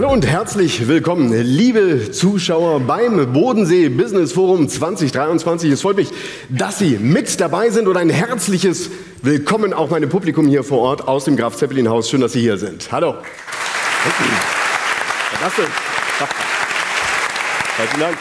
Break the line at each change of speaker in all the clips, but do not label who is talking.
Hallo und herzlich willkommen, liebe Zuschauer beim Bodensee Business Forum 2023. Es freut mich, dass Sie mit dabei sind und ein herzliches Willkommen auch meinem Publikum hier vor Ort aus dem Graf Zeppelin Haus. Schön, dass Sie hier sind. Hallo. Gasse. Herzlichen Dank.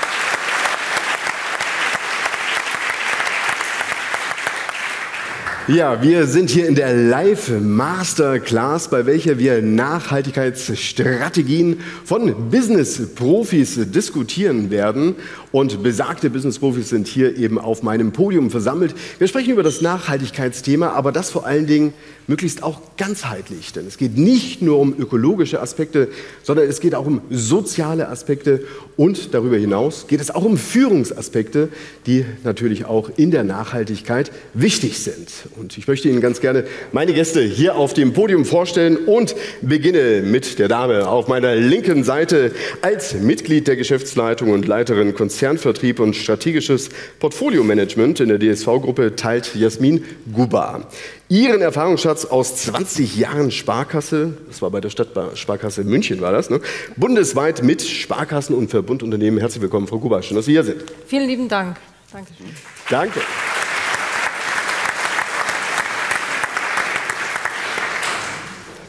Ja, wir sind hier in der Live Masterclass, bei welcher wir Nachhaltigkeitsstrategien von Business-Profis diskutieren werden. Und besagte Business-Profis sind hier eben auf meinem Podium versammelt. Wir sprechen über das Nachhaltigkeitsthema, aber das vor allen Dingen möglichst auch ganzheitlich. Denn es geht nicht nur um ökologische Aspekte, sondern es geht auch um soziale Aspekte und darüber hinaus geht es auch um Führungsaspekte, die natürlich auch in der Nachhaltigkeit wichtig sind. Und ich möchte Ihnen ganz gerne meine Gäste hier auf dem Podium vorstellen und beginne mit der Dame auf meiner linken Seite als Mitglied der Geschäftsleitung und Leiterin Konzernvertrieb und strategisches Portfolio-Management in der DSV-Gruppe teilt Jasmin Guba. Ihren Erfahrungsschatz aus 20 Jahren Sparkasse, das war bei der Stadtsparkasse München, war das, ne? bundesweit mit Sparkassen und Verbundunternehmen. Herzlich willkommen, Frau Guba, schön, dass Sie hier sind.
Vielen lieben Dank. Dankeschön.
Danke.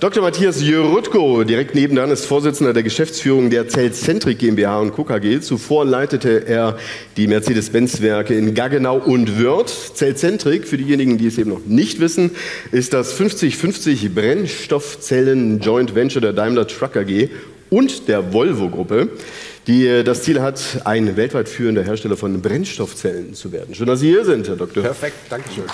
Dr. Matthias Jörutko, direkt nebenan, ist Vorsitzender der Geschäftsführung der Zellzentrik GmbH und Co. KG. Zuvor leitete er die Mercedes-Benz-Werke in Gaggenau und Wörth. Zellzentrik, für diejenigen, die es eben noch nicht wissen, ist das 50-50 Brennstoffzellen-Joint Venture der Daimler Truck AG und der Volvo-Gruppe, die das Ziel hat, ein weltweit führender Hersteller von Brennstoffzellen zu werden. Schön, dass Sie hier sind, Herr Doktor.
Perfekt, danke schön.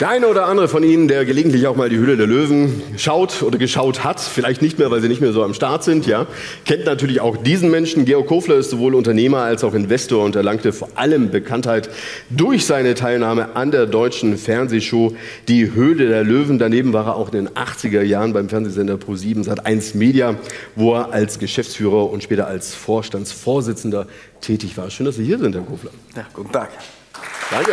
Der eine oder andere von Ihnen, der gelegentlich auch mal die Hülle der Löwen schaut oder geschaut hat, vielleicht nicht mehr, weil sie nicht mehr so am Start sind, ja, kennt natürlich auch diesen Menschen. Georg Kofler ist sowohl Unternehmer als auch Investor und erlangte vor allem Bekanntheit durch seine Teilnahme an der deutschen Fernsehshow Die Höhle der Löwen. Daneben war er auch in den 80er Jahren beim Fernsehsender Pro7 Sat1 Media, wo er als Geschäftsführer und später als Vorstandsvorsitzender tätig war. Schön, dass Sie hier sind, Herr Kofler.
Ja, guten Tag.
Danke.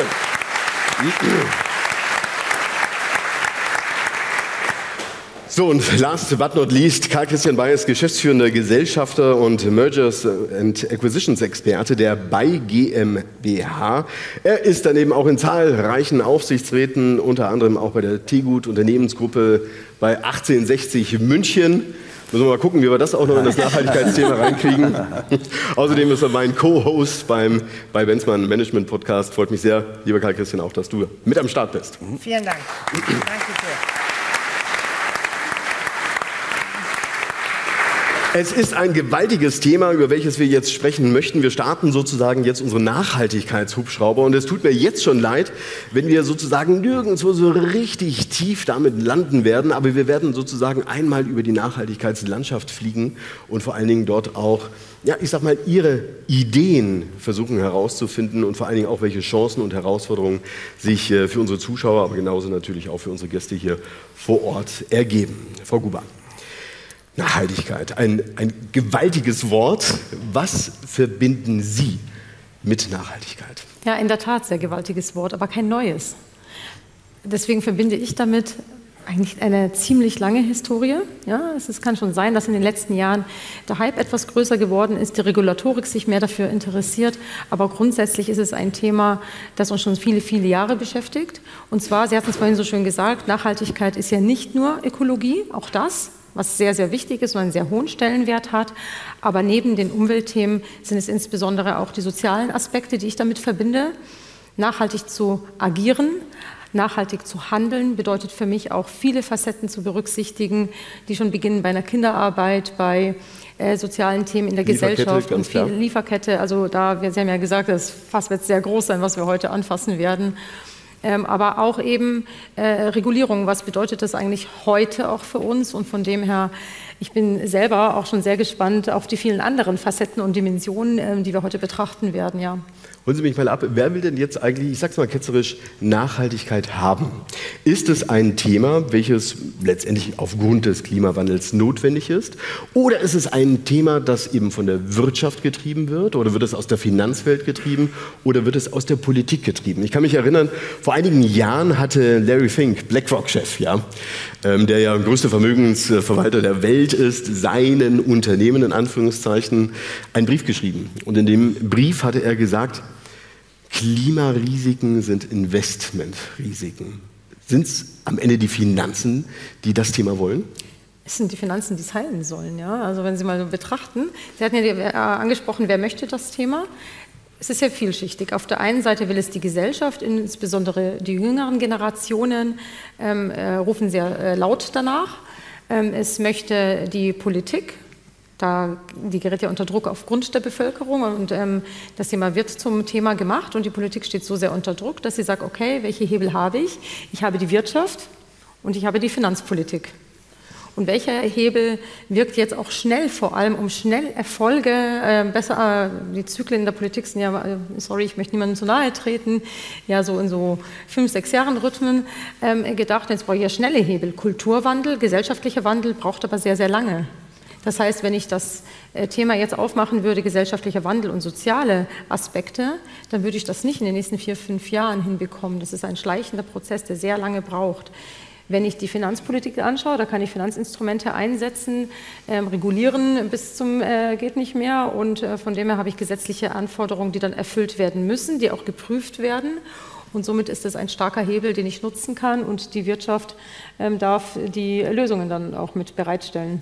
So, und last but not least, Karl-Christian Bay ist geschäftsführender Gesellschafter und Mergers and Acquisitions Experte der Bay GmbH. Er ist daneben auch in zahlreichen Aufsichtsräten, unter anderem auch bei der Tegut Unternehmensgruppe bei 1860 München. Müssen wir mal gucken, wie wir das auch noch in das Nachhaltigkeitsthema reinkriegen. Außerdem ist er mein Co-Host beim bei Benzmann Management Podcast. Freut mich sehr, lieber Karl-Christian, auch, dass du mit am Start bist.
Vielen Dank. Danke sehr.
Es ist ein gewaltiges Thema, über welches wir jetzt sprechen möchten. Wir starten sozusagen jetzt unsere Nachhaltigkeitshubschrauber und es tut mir jetzt schon leid, wenn wir sozusagen nirgendwo so richtig tief damit landen werden, aber wir werden sozusagen einmal über die Nachhaltigkeitslandschaft fliegen und vor allen Dingen dort auch, ja, ich sag mal, Ihre Ideen versuchen herauszufinden und vor allen Dingen auch, welche Chancen und Herausforderungen sich äh, für unsere Zuschauer, aber genauso natürlich auch für unsere Gäste hier vor Ort ergeben. Frau Guban. Nachhaltigkeit, ein, ein gewaltiges Wort. Was verbinden Sie mit Nachhaltigkeit?
Ja, in der Tat, sehr gewaltiges Wort, aber kein neues. Deswegen verbinde ich damit eigentlich eine ziemlich lange Historie. Ja, es ist, kann schon sein, dass in den letzten Jahren der Hype etwas größer geworden ist, die Regulatorik sich mehr dafür interessiert. Aber grundsätzlich ist es ein Thema, das uns schon viele, viele Jahre beschäftigt. Und zwar, Sie hatten es vorhin so schön gesagt, Nachhaltigkeit ist ja nicht nur Ökologie, auch das, was sehr, sehr wichtig ist und einen sehr hohen Stellenwert hat. Aber neben den Umweltthemen sind es insbesondere auch die sozialen Aspekte, die ich damit verbinde. Nachhaltig zu agieren, nachhaltig zu handeln, bedeutet für mich auch viele Facetten zu berücksichtigen, die schon beginnen bei einer Kinderarbeit, bei äh, sozialen Themen in der Gesellschaft und viel Lieferkette. Also da, Sie haben ja gesagt, das Fass wird sehr groß sein, was wir heute anfassen werden aber auch eben äh, Regulierung. Was bedeutet das eigentlich heute auch für uns? Und von dem her ich bin selber auch schon sehr gespannt auf die vielen anderen Facetten und Dimensionen, ähm, die wir heute betrachten werden. Ja.
Holen Sie mich mal ab, wer will denn jetzt eigentlich, ich sag's mal ketzerisch, Nachhaltigkeit haben? Ist es ein Thema, welches letztendlich aufgrund des Klimawandels notwendig ist? Oder ist es ein Thema, das eben von der Wirtschaft getrieben wird? Oder wird es aus der Finanzwelt getrieben? Oder wird es aus der Politik getrieben? Ich kann mich erinnern, vor einigen Jahren hatte Larry Fink, BlackRock-Chef, ja, ähm, der ja größte Vermögensverwalter der Welt ist, seinen Unternehmen in Anführungszeichen einen Brief geschrieben. Und in dem Brief hatte er gesagt, Klimarisiken sind Investmentrisiken. Sind es am Ende die Finanzen, die das Thema wollen?
Es sind die Finanzen, die es heilen sollen. Ja? Also wenn Sie mal so betrachten, Sie hatten ja äh, angesprochen, wer möchte das Thema? Es ist ja vielschichtig. Auf der einen Seite will es die Gesellschaft, insbesondere die jüngeren Generationen, ähm, äh, rufen sehr äh, laut danach. Ähm, es möchte die Politik, da, die gerät ja unter Druck aufgrund der Bevölkerung und ähm, das Thema wird zum Thema gemacht und die Politik steht so sehr unter Druck, dass sie sagt, okay, welche Hebel habe ich? Ich habe die Wirtschaft und ich habe die Finanzpolitik. Und welcher Hebel wirkt jetzt auch schnell, vor allem um schnell Erfolge, äh, besser, äh, die Zyklen der Politik sind ja, äh, sorry, ich möchte niemandem zu nahe treten, ja so in so fünf, sechs Jahren Rhythmen ähm, gedacht, jetzt brauche ich ja schnelle Hebel. Kulturwandel, gesellschaftlicher Wandel braucht aber sehr, sehr lange. Das heißt, wenn ich das äh, Thema jetzt aufmachen würde, gesellschaftlicher Wandel und soziale Aspekte, dann würde ich das nicht in den nächsten vier, fünf Jahren hinbekommen. Das ist ein schleichender Prozess, der sehr lange braucht. Wenn ich die Finanzpolitik anschaue, da kann ich Finanzinstrumente einsetzen, ähm, regulieren bis zum äh, geht nicht mehr und äh, von dem her habe ich gesetzliche Anforderungen, die dann erfüllt werden müssen, die auch geprüft werden. Und somit ist es ein starker Hebel, den ich nutzen kann und die Wirtschaft ähm, darf die Lösungen dann auch mit bereitstellen.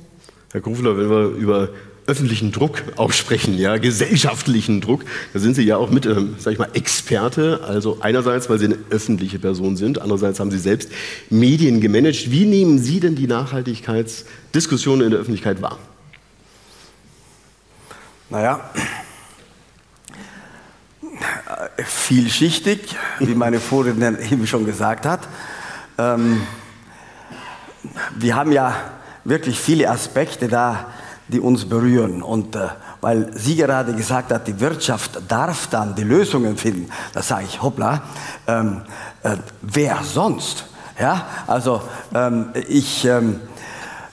Herr Grufler, wenn wir über öffentlichen Druck aussprechen, ja, gesellschaftlichen Druck, da sind Sie ja auch mit, ähm, sag ich mal, Experte. Also einerseits, weil Sie eine öffentliche Person sind, andererseits haben Sie selbst Medien gemanagt. Wie nehmen Sie denn die Nachhaltigkeitsdiskussion in der Öffentlichkeit wahr?
Naja, vielschichtig, wie meine Vorrednerin eben schon gesagt hat. Ähm, wir haben ja wirklich viele Aspekte da, die uns berühren. Und äh, weil sie gerade gesagt hat, die Wirtschaft darf dann die Lösungen finden, da sage ich, hoppla, ähm, äh, wer sonst? Ja, also ähm, ich ähm,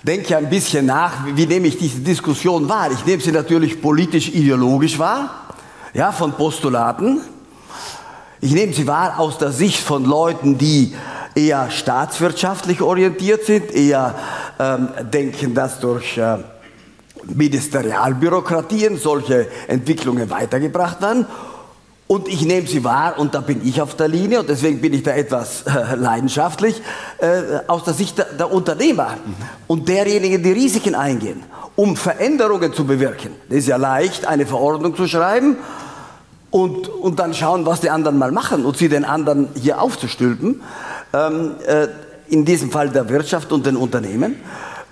denke ein bisschen nach, wie, wie nehme ich diese Diskussion wahr? Ich nehme sie natürlich politisch-ideologisch wahr, ja, von Postulaten. Ich nehme sie wahr aus der Sicht von Leuten, die eher staatswirtschaftlich orientiert sind, eher ähm, denken, dass durch äh, Ministerialbürokratien solche Entwicklungen weitergebracht werden. Und ich nehme sie wahr und da bin ich auf der Linie und deswegen bin ich da etwas äh, leidenschaftlich äh, aus der Sicht der, Unternehmer und derjenigen, die Risiken eingehen, um Veränderungen zu bewirken. Das ist ja leicht, eine Verordnung zu schreiben und, und dann schauen, was die anderen mal machen und sie den anderen hier aufzustülpen ähm, äh, in diesem Fall der Wirtschaft und den Unternehmen.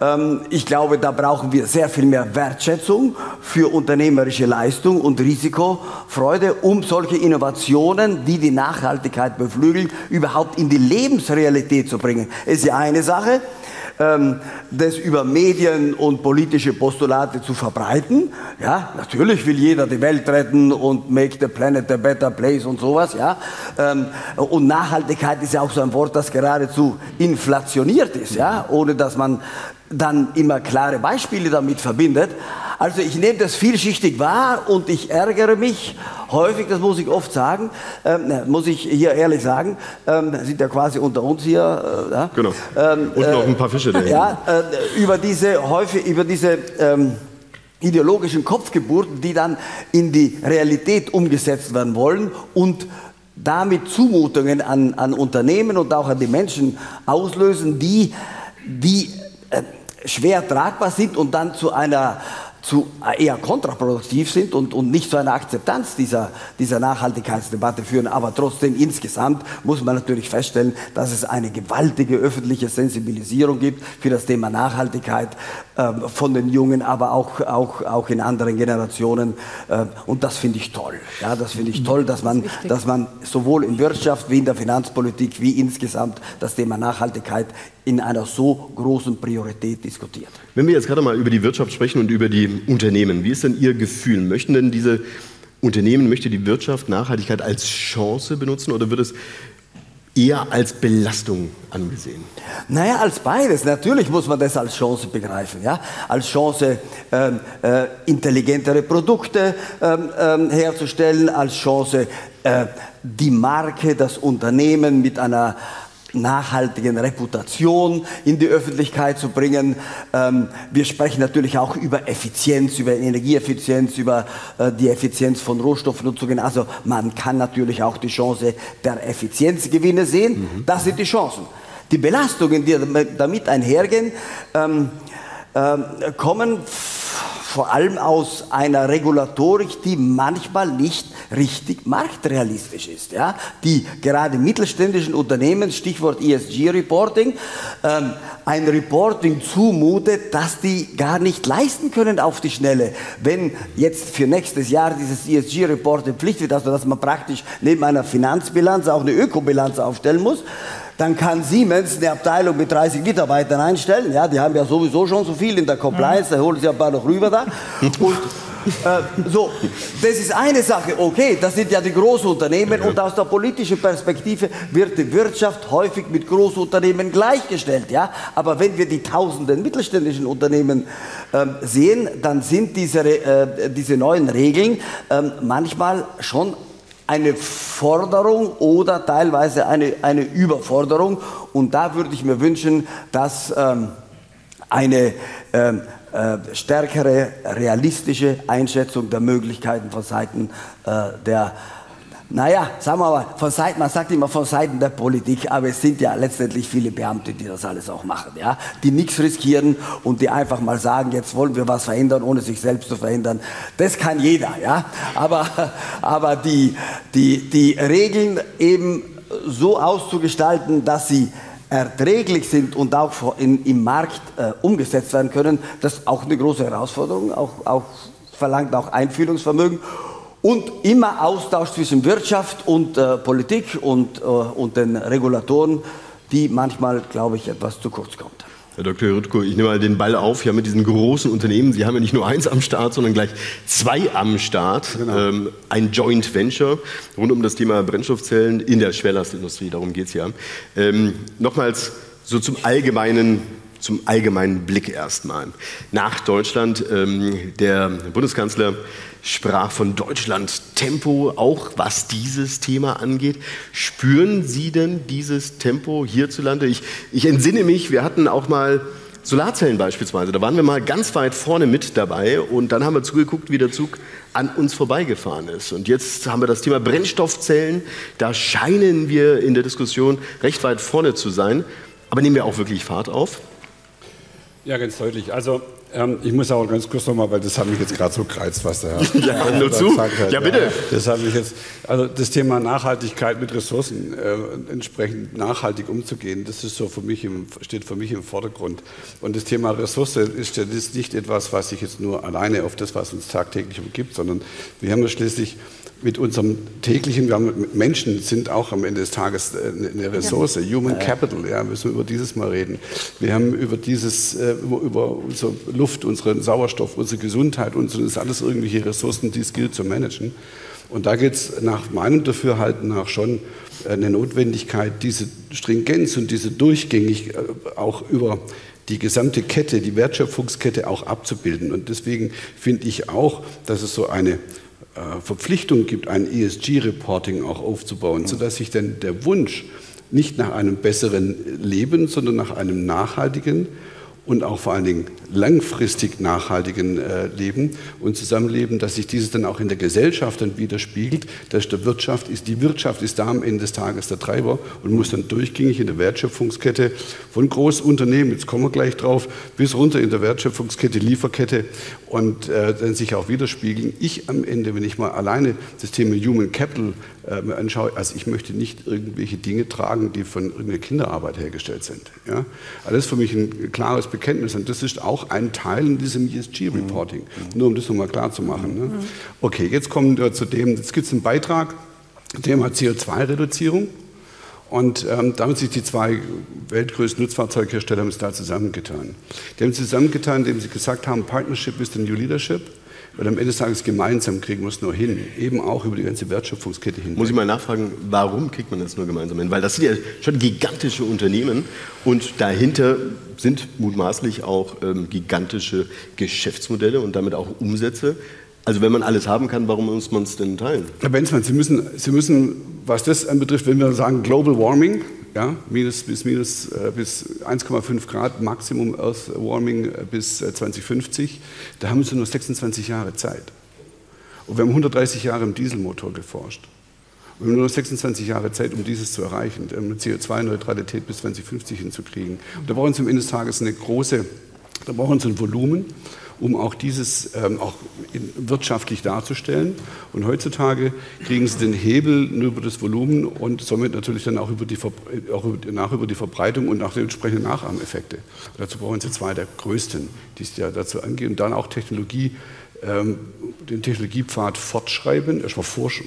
Ähm, ich glaube, da brauchen wir sehr viel mehr Wertschätzung für unternehmerische Leistung und Risikofreude, um solche Innovationen, die die Nachhaltigkeit beflügeln, überhaupt in die Lebensrealität zu bringen. Das ist ja eine Sache das über Medien und politische Postulate zu verbreiten. Ja, natürlich will jeder die Welt retten und make the planet a better place und sowas. Ja, ähm, und Nachhaltigkeit ist ja auch so ein Wort, das geradezu inflationiert ist, ja, ohne dass man dann immer klare Beispiele damit verbindet. Also ich nehme das vielschichtig wahr und ich ärgere mich häufig, das muss ich oft sagen, ähm, muss ich hier ehrlich sagen, ähm, sind ja quasi unter uns hier.
Äh, ja, genau. Ähm, und noch ein paar Fische.
Äh, ja, äh, über diese häufig, über diese ähm, ideologischen Kopfgeburten, die dann in die Realität umgesetzt werden wollen und damit Zumutungen an, an Unternehmen und auch an die Menschen auslösen, die, die äh, schwer tragbar sind und dann zu einer zu, eher kontraproduktiv sind und, und nicht zu einer Akzeptanz dieser, dieser Nachhaltigkeitsdebatte führen. Aber trotzdem insgesamt muss man natürlich feststellen, dass es eine gewaltige öffentliche Sensibilisierung gibt für das Thema Nachhaltigkeit äh, von den Jungen, aber auch, auch, auch in anderen Generationen. Äh, und das finde ich toll. Ja, das finde ich toll, dass man, das dass man sowohl in Wirtschaft wie in der Finanzpolitik wie insgesamt das Thema Nachhaltigkeit in einer so großen Priorität diskutiert.
Wenn wir jetzt gerade mal über die Wirtschaft sprechen und über die Unternehmen, wie ist denn Ihr Gefühl? Möchten denn diese Unternehmen, möchte die Wirtschaft Nachhaltigkeit als Chance benutzen oder wird es eher als Belastung angesehen?
Naja, als beides. Natürlich muss man das als Chance begreifen. Ja? Als Chance, ähm, äh, intelligentere Produkte ähm, ähm, herzustellen, als Chance, äh, die Marke, das Unternehmen mit einer nachhaltigen Reputation in die Öffentlichkeit zu bringen. Ähm, wir sprechen natürlich auch über Effizienz, über Energieeffizienz, über äh, die Effizienz von Rohstoffnutzungen. Also man kann natürlich auch die Chance der Effizienzgewinne sehen. Mhm. Das sind die Chancen. Die Belastungen, die damit einhergehen, ähm, ähm, kommen vor allem aus einer Regulatorik, die manchmal nicht richtig marktrealistisch ist, ja? die gerade mittelständischen Unternehmen, Stichwort ESG-Reporting, ähm, ein Reporting zumutet, das die gar nicht leisten können auf die Schnelle. Wenn jetzt für nächstes Jahr dieses ESG-Reporting Pflicht wird, also dass man praktisch neben einer Finanzbilanz auch eine Ökobilanz aufstellen muss, dann kann Siemens eine Abteilung mit 30 Mitarbeitern einstellen. Ja, die haben ja sowieso schon so viel in der Compliance, da holen sie ein paar noch rüber da. Und äh, so, das ist eine Sache, okay, das sind ja die Großunternehmen und aus der politischen Perspektive wird die Wirtschaft häufig mit Großunternehmen gleichgestellt, ja. Aber wenn wir die tausenden mittelständischen Unternehmen äh, sehen, dann sind diese, äh, diese neuen Regeln ähm, manchmal schon eine Forderung oder teilweise eine, eine Überforderung. Und da würde ich mir wünschen, dass ähm, eine ähm, äh, stärkere realistische Einschätzung der Möglichkeiten von Seiten äh, der naja, sagen wir mal, von Seiten, man sagt immer von Seiten der Politik, aber es sind ja letztendlich viele Beamte, die das alles auch machen, ja, die nichts riskieren und die einfach mal sagen, jetzt wollen wir was verändern, ohne sich selbst zu verändern. Das kann jeder, ja, aber, aber die, die, die Regeln eben so auszugestalten, dass sie erträglich sind und auch in, im Markt äh, umgesetzt werden können, das ist auch eine große Herausforderung, auch, auch verlangt auch Einfühlungsvermögen und immer Austausch zwischen Wirtschaft und äh, Politik und, äh, und den Regulatoren, die manchmal, glaube ich, etwas zu kurz kommt.
Herr Dr. Rüttko, ich nehme mal den Ball auf. Ja, mit diesen großen Unternehmen, Sie haben ja nicht nur eins am Start, sondern gleich zwei am Start. Genau. Ähm, ein Joint Venture rund um das Thema Brennstoffzellen in der Schwerlastindustrie. Darum geht es ja. Ähm, nochmals so zum allgemeinen zum allgemeinen Blick erstmal. Nach Deutschland, ähm, der Bundeskanzler sprach von Deutschland Tempo, auch was dieses Thema angeht. Spüren Sie denn dieses Tempo hierzulande? Ich, ich entsinne mich, wir hatten auch mal Solarzellen beispielsweise. Da waren wir mal ganz weit vorne mit dabei und dann haben wir zugeguckt, wie der Zug an uns vorbeigefahren ist. Und jetzt haben wir das Thema Brennstoffzellen. Da scheinen wir in der Diskussion recht weit vorne zu sein. Aber nehmen wir auch wirklich Fahrt auf?
Ja, ganz deutlich. Also ähm, ich muss auch ganz kurz nochmal, weil das hat mich jetzt gerade so gereizt, was der
Herr ja, nur zu. Hat. Ja, bitte. Ja,
das hat mich jetzt, also das Thema Nachhaltigkeit mit Ressourcen äh, entsprechend nachhaltig umzugehen, das ist so für mich im, steht für mich im Vordergrund. Und das Thema Ressource ist ist nicht etwas, was sich jetzt nur alleine auf das, was uns tagtäglich umgibt, sondern wir haben ja schließlich mit unserem täglichen, wir haben, Menschen sind auch am Ende des Tages äh, eine Ressource, ja. Human Capital, ja, müssen wir über dieses mal reden. Wir haben über dieses, äh, über unsere Luft, unseren Sauerstoff, unsere Gesundheit und so, das alles irgendwelche Ressourcen, die es gilt zu managen. Und da geht es nach meinem Dafürhalten nach schon eine Notwendigkeit, diese Stringenz und diese Durchgängig äh, auch über die gesamte Kette, die Wertschöpfungskette auch abzubilden. Und deswegen finde ich auch, dass es so eine äh, Verpflichtung gibt, ein ESG-Reporting auch aufzubauen, sodass sich dann der Wunsch nicht nach einem besseren Leben, sondern nach einem nachhaltigen und auch vor allen Dingen langfristig nachhaltigen äh, Leben und Zusammenleben, dass sich dieses dann auch in der Gesellschaft dann widerspiegelt, dass der Wirtschaft ist, die Wirtschaft ist da am Ende des Tages der Treiber und muss dann durchgängig in der Wertschöpfungskette von Großunternehmen, jetzt kommen wir gleich drauf, bis runter in der Wertschöpfungskette, Lieferkette und äh, dann sich auch widerspiegeln. Ich am Ende, wenn ich mal alleine das Thema Human Capital äh, anschaue, also ich möchte nicht irgendwelche Dinge tragen, die von irgendeiner Kinderarbeit hergestellt sind. Ja? Also das ist für mich ein klares Bekenntnis und das ist auch ein Teil in diesem ESG-Reporting, mhm. nur um das nochmal klar zu machen. Ne? Mhm. Okay, jetzt kommen wir zu dem, jetzt gibt es einen Beitrag, Thema CO2-Reduzierung. Und ähm, da haben sich die zwei weltgrößten Nutzfahrzeughersteller haben da zusammengetan. Die haben zusammengetan, indem sie gesagt haben, Partnership ist the new leadership. Weil am Ende des Tages gemeinsam kriegen wir es nur hin, eben auch über die ganze Wertschöpfungskette hin.
Muss ich mal nachfragen, warum kriegt man das nur gemeinsam hin? Weil das sind ja schon gigantische Unternehmen und dahinter sind mutmaßlich auch ähm, gigantische Geschäftsmodelle und damit auch Umsätze. Also wenn man alles haben kann, warum muss man es denn teilen?
Herr Benzmann, Sie müssen, Sie müssen, was das anbetrifft, wenn wir sagen Global Warming, ja, minus bis, minus, äh, bis 1,5 Grad Maximum Earth Warming äh, bis äh, 2050, da haben Sie nur 26 Jahre Zeit. Und wir haben 130 Jahre im Dieselmotor geforscht. Wir haben nur 26 Jahre Zeit, um dieses zu erreichen, um eine CO2-Neutralität bis 2050 hinzukriegen. Und da brauchen Sie am Ende des Tages eine große, da brauchen Sie ein Volumen um auch dieses ähm, auch wirtschaftlich darzustellen. Und heutzutage kriegen sie den Hebel nur über das Volumen und somit natürlich dann auch über die, auch über, nach über die Verbreitung und nach den entsprechenden Nachahmeffekte. dazu brauchen sie zwei der größten, die es ja dazu angehen. Und dann auch Technologie, ähm, den Technologiepfad fortschreiben, erstmal forschen,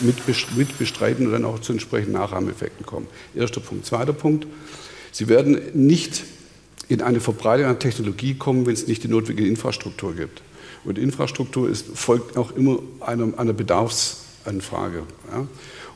mit, mit bestreiten und dann auch zu entsprechenden Nachahmeffekten kommen. Erster Punkt. Zweiter Punkt. Sie werden nicht in eine Verbreitung an Technologie kommen, wenn es nicht die notwendige Infrastruktur gibt. Und Infrastruktur ist, folgt auch immer einer, einer Bedarfsanfrage. Ja?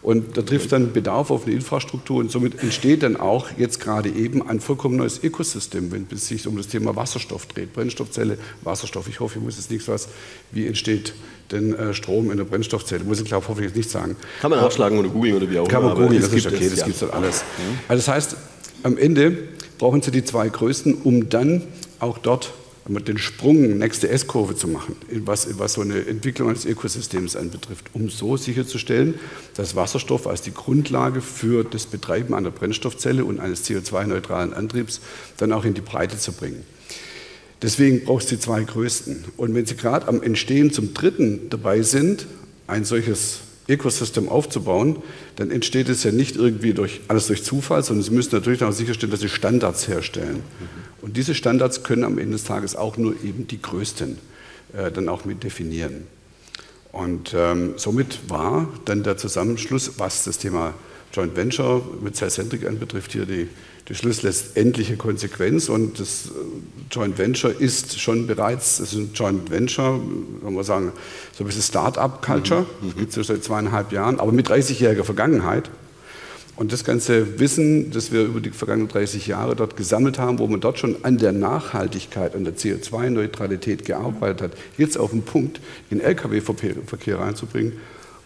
Und da trifft dann Bedarf auf eine Infrastruktur und somit entsteht dann auch jetzt gerade eben ein vollkommen neues Ökosystem, wenn es sich um das Thema Wasserstoff dreht. Brennstoffzelle, Wasserstoff. Ich hoffe, ich muss jetzt nichts was, wie entsteht denn äh, Strom in der Brennstoffzelle? Muss ich glaube hoffe ich jetzt nicht sagen.
Kann man nachschlagen oder googeln oder wie auch
immer. Kann man googeln, das ist okay, das gibt es dann alles. Mhm. Also das heißt, am Ende brauchen Sie die zwei größten, um dann auch dort den Sprung, nächste S-Kurve zu machen, was, was so eine Entwicklung eines Ökosystems anbetrifft, um so sicherzustellen, dass Wasserstoff als die Grundlage für das Betreiben einer Brennstoffzelle und eines CO2-neutralen Antriebs dann auch in die Breite zu bringen. Deswegen braucht es die zwei größten. Und wenn Sie gerade am Entstehen zum dritten dabei sind, ein solches Ecosystem aufzubauen, dann entsteht es ja nicht irgendwie durch, alles durch Zufall, sondern Sie müssen natürlich auch sicherstellen, dass Sie Standards herstellen. Und diese Standards können am Ende des Tages auch nur eben die größten äh, dann auch mit definieren. Und ähm, somit war dann der Zusammenschluss, was das Thema Joint Venture mit Cellcentric anbetrifft, hier die die schlussendliche Konsequenz. Und das äh, Joint Venture ist schon bereits, es ist ein Joint Venture, kann man sagen, so ein bisschen Start-up-Culture. Mhm. Gibt es ja seit zweieinhalb Jahren, aber mit 30-jähriger Vergangenheit. Und das ganze Wissen, das wir über die vergangenen 30 Jahre dort gesammelt haben, wo man dort schon an der Nachhaltigkeit, an der CO2-Neutralität gearbeitet hat, jetzt auf den Punkt in Lkw-Verkehr reinzubringen,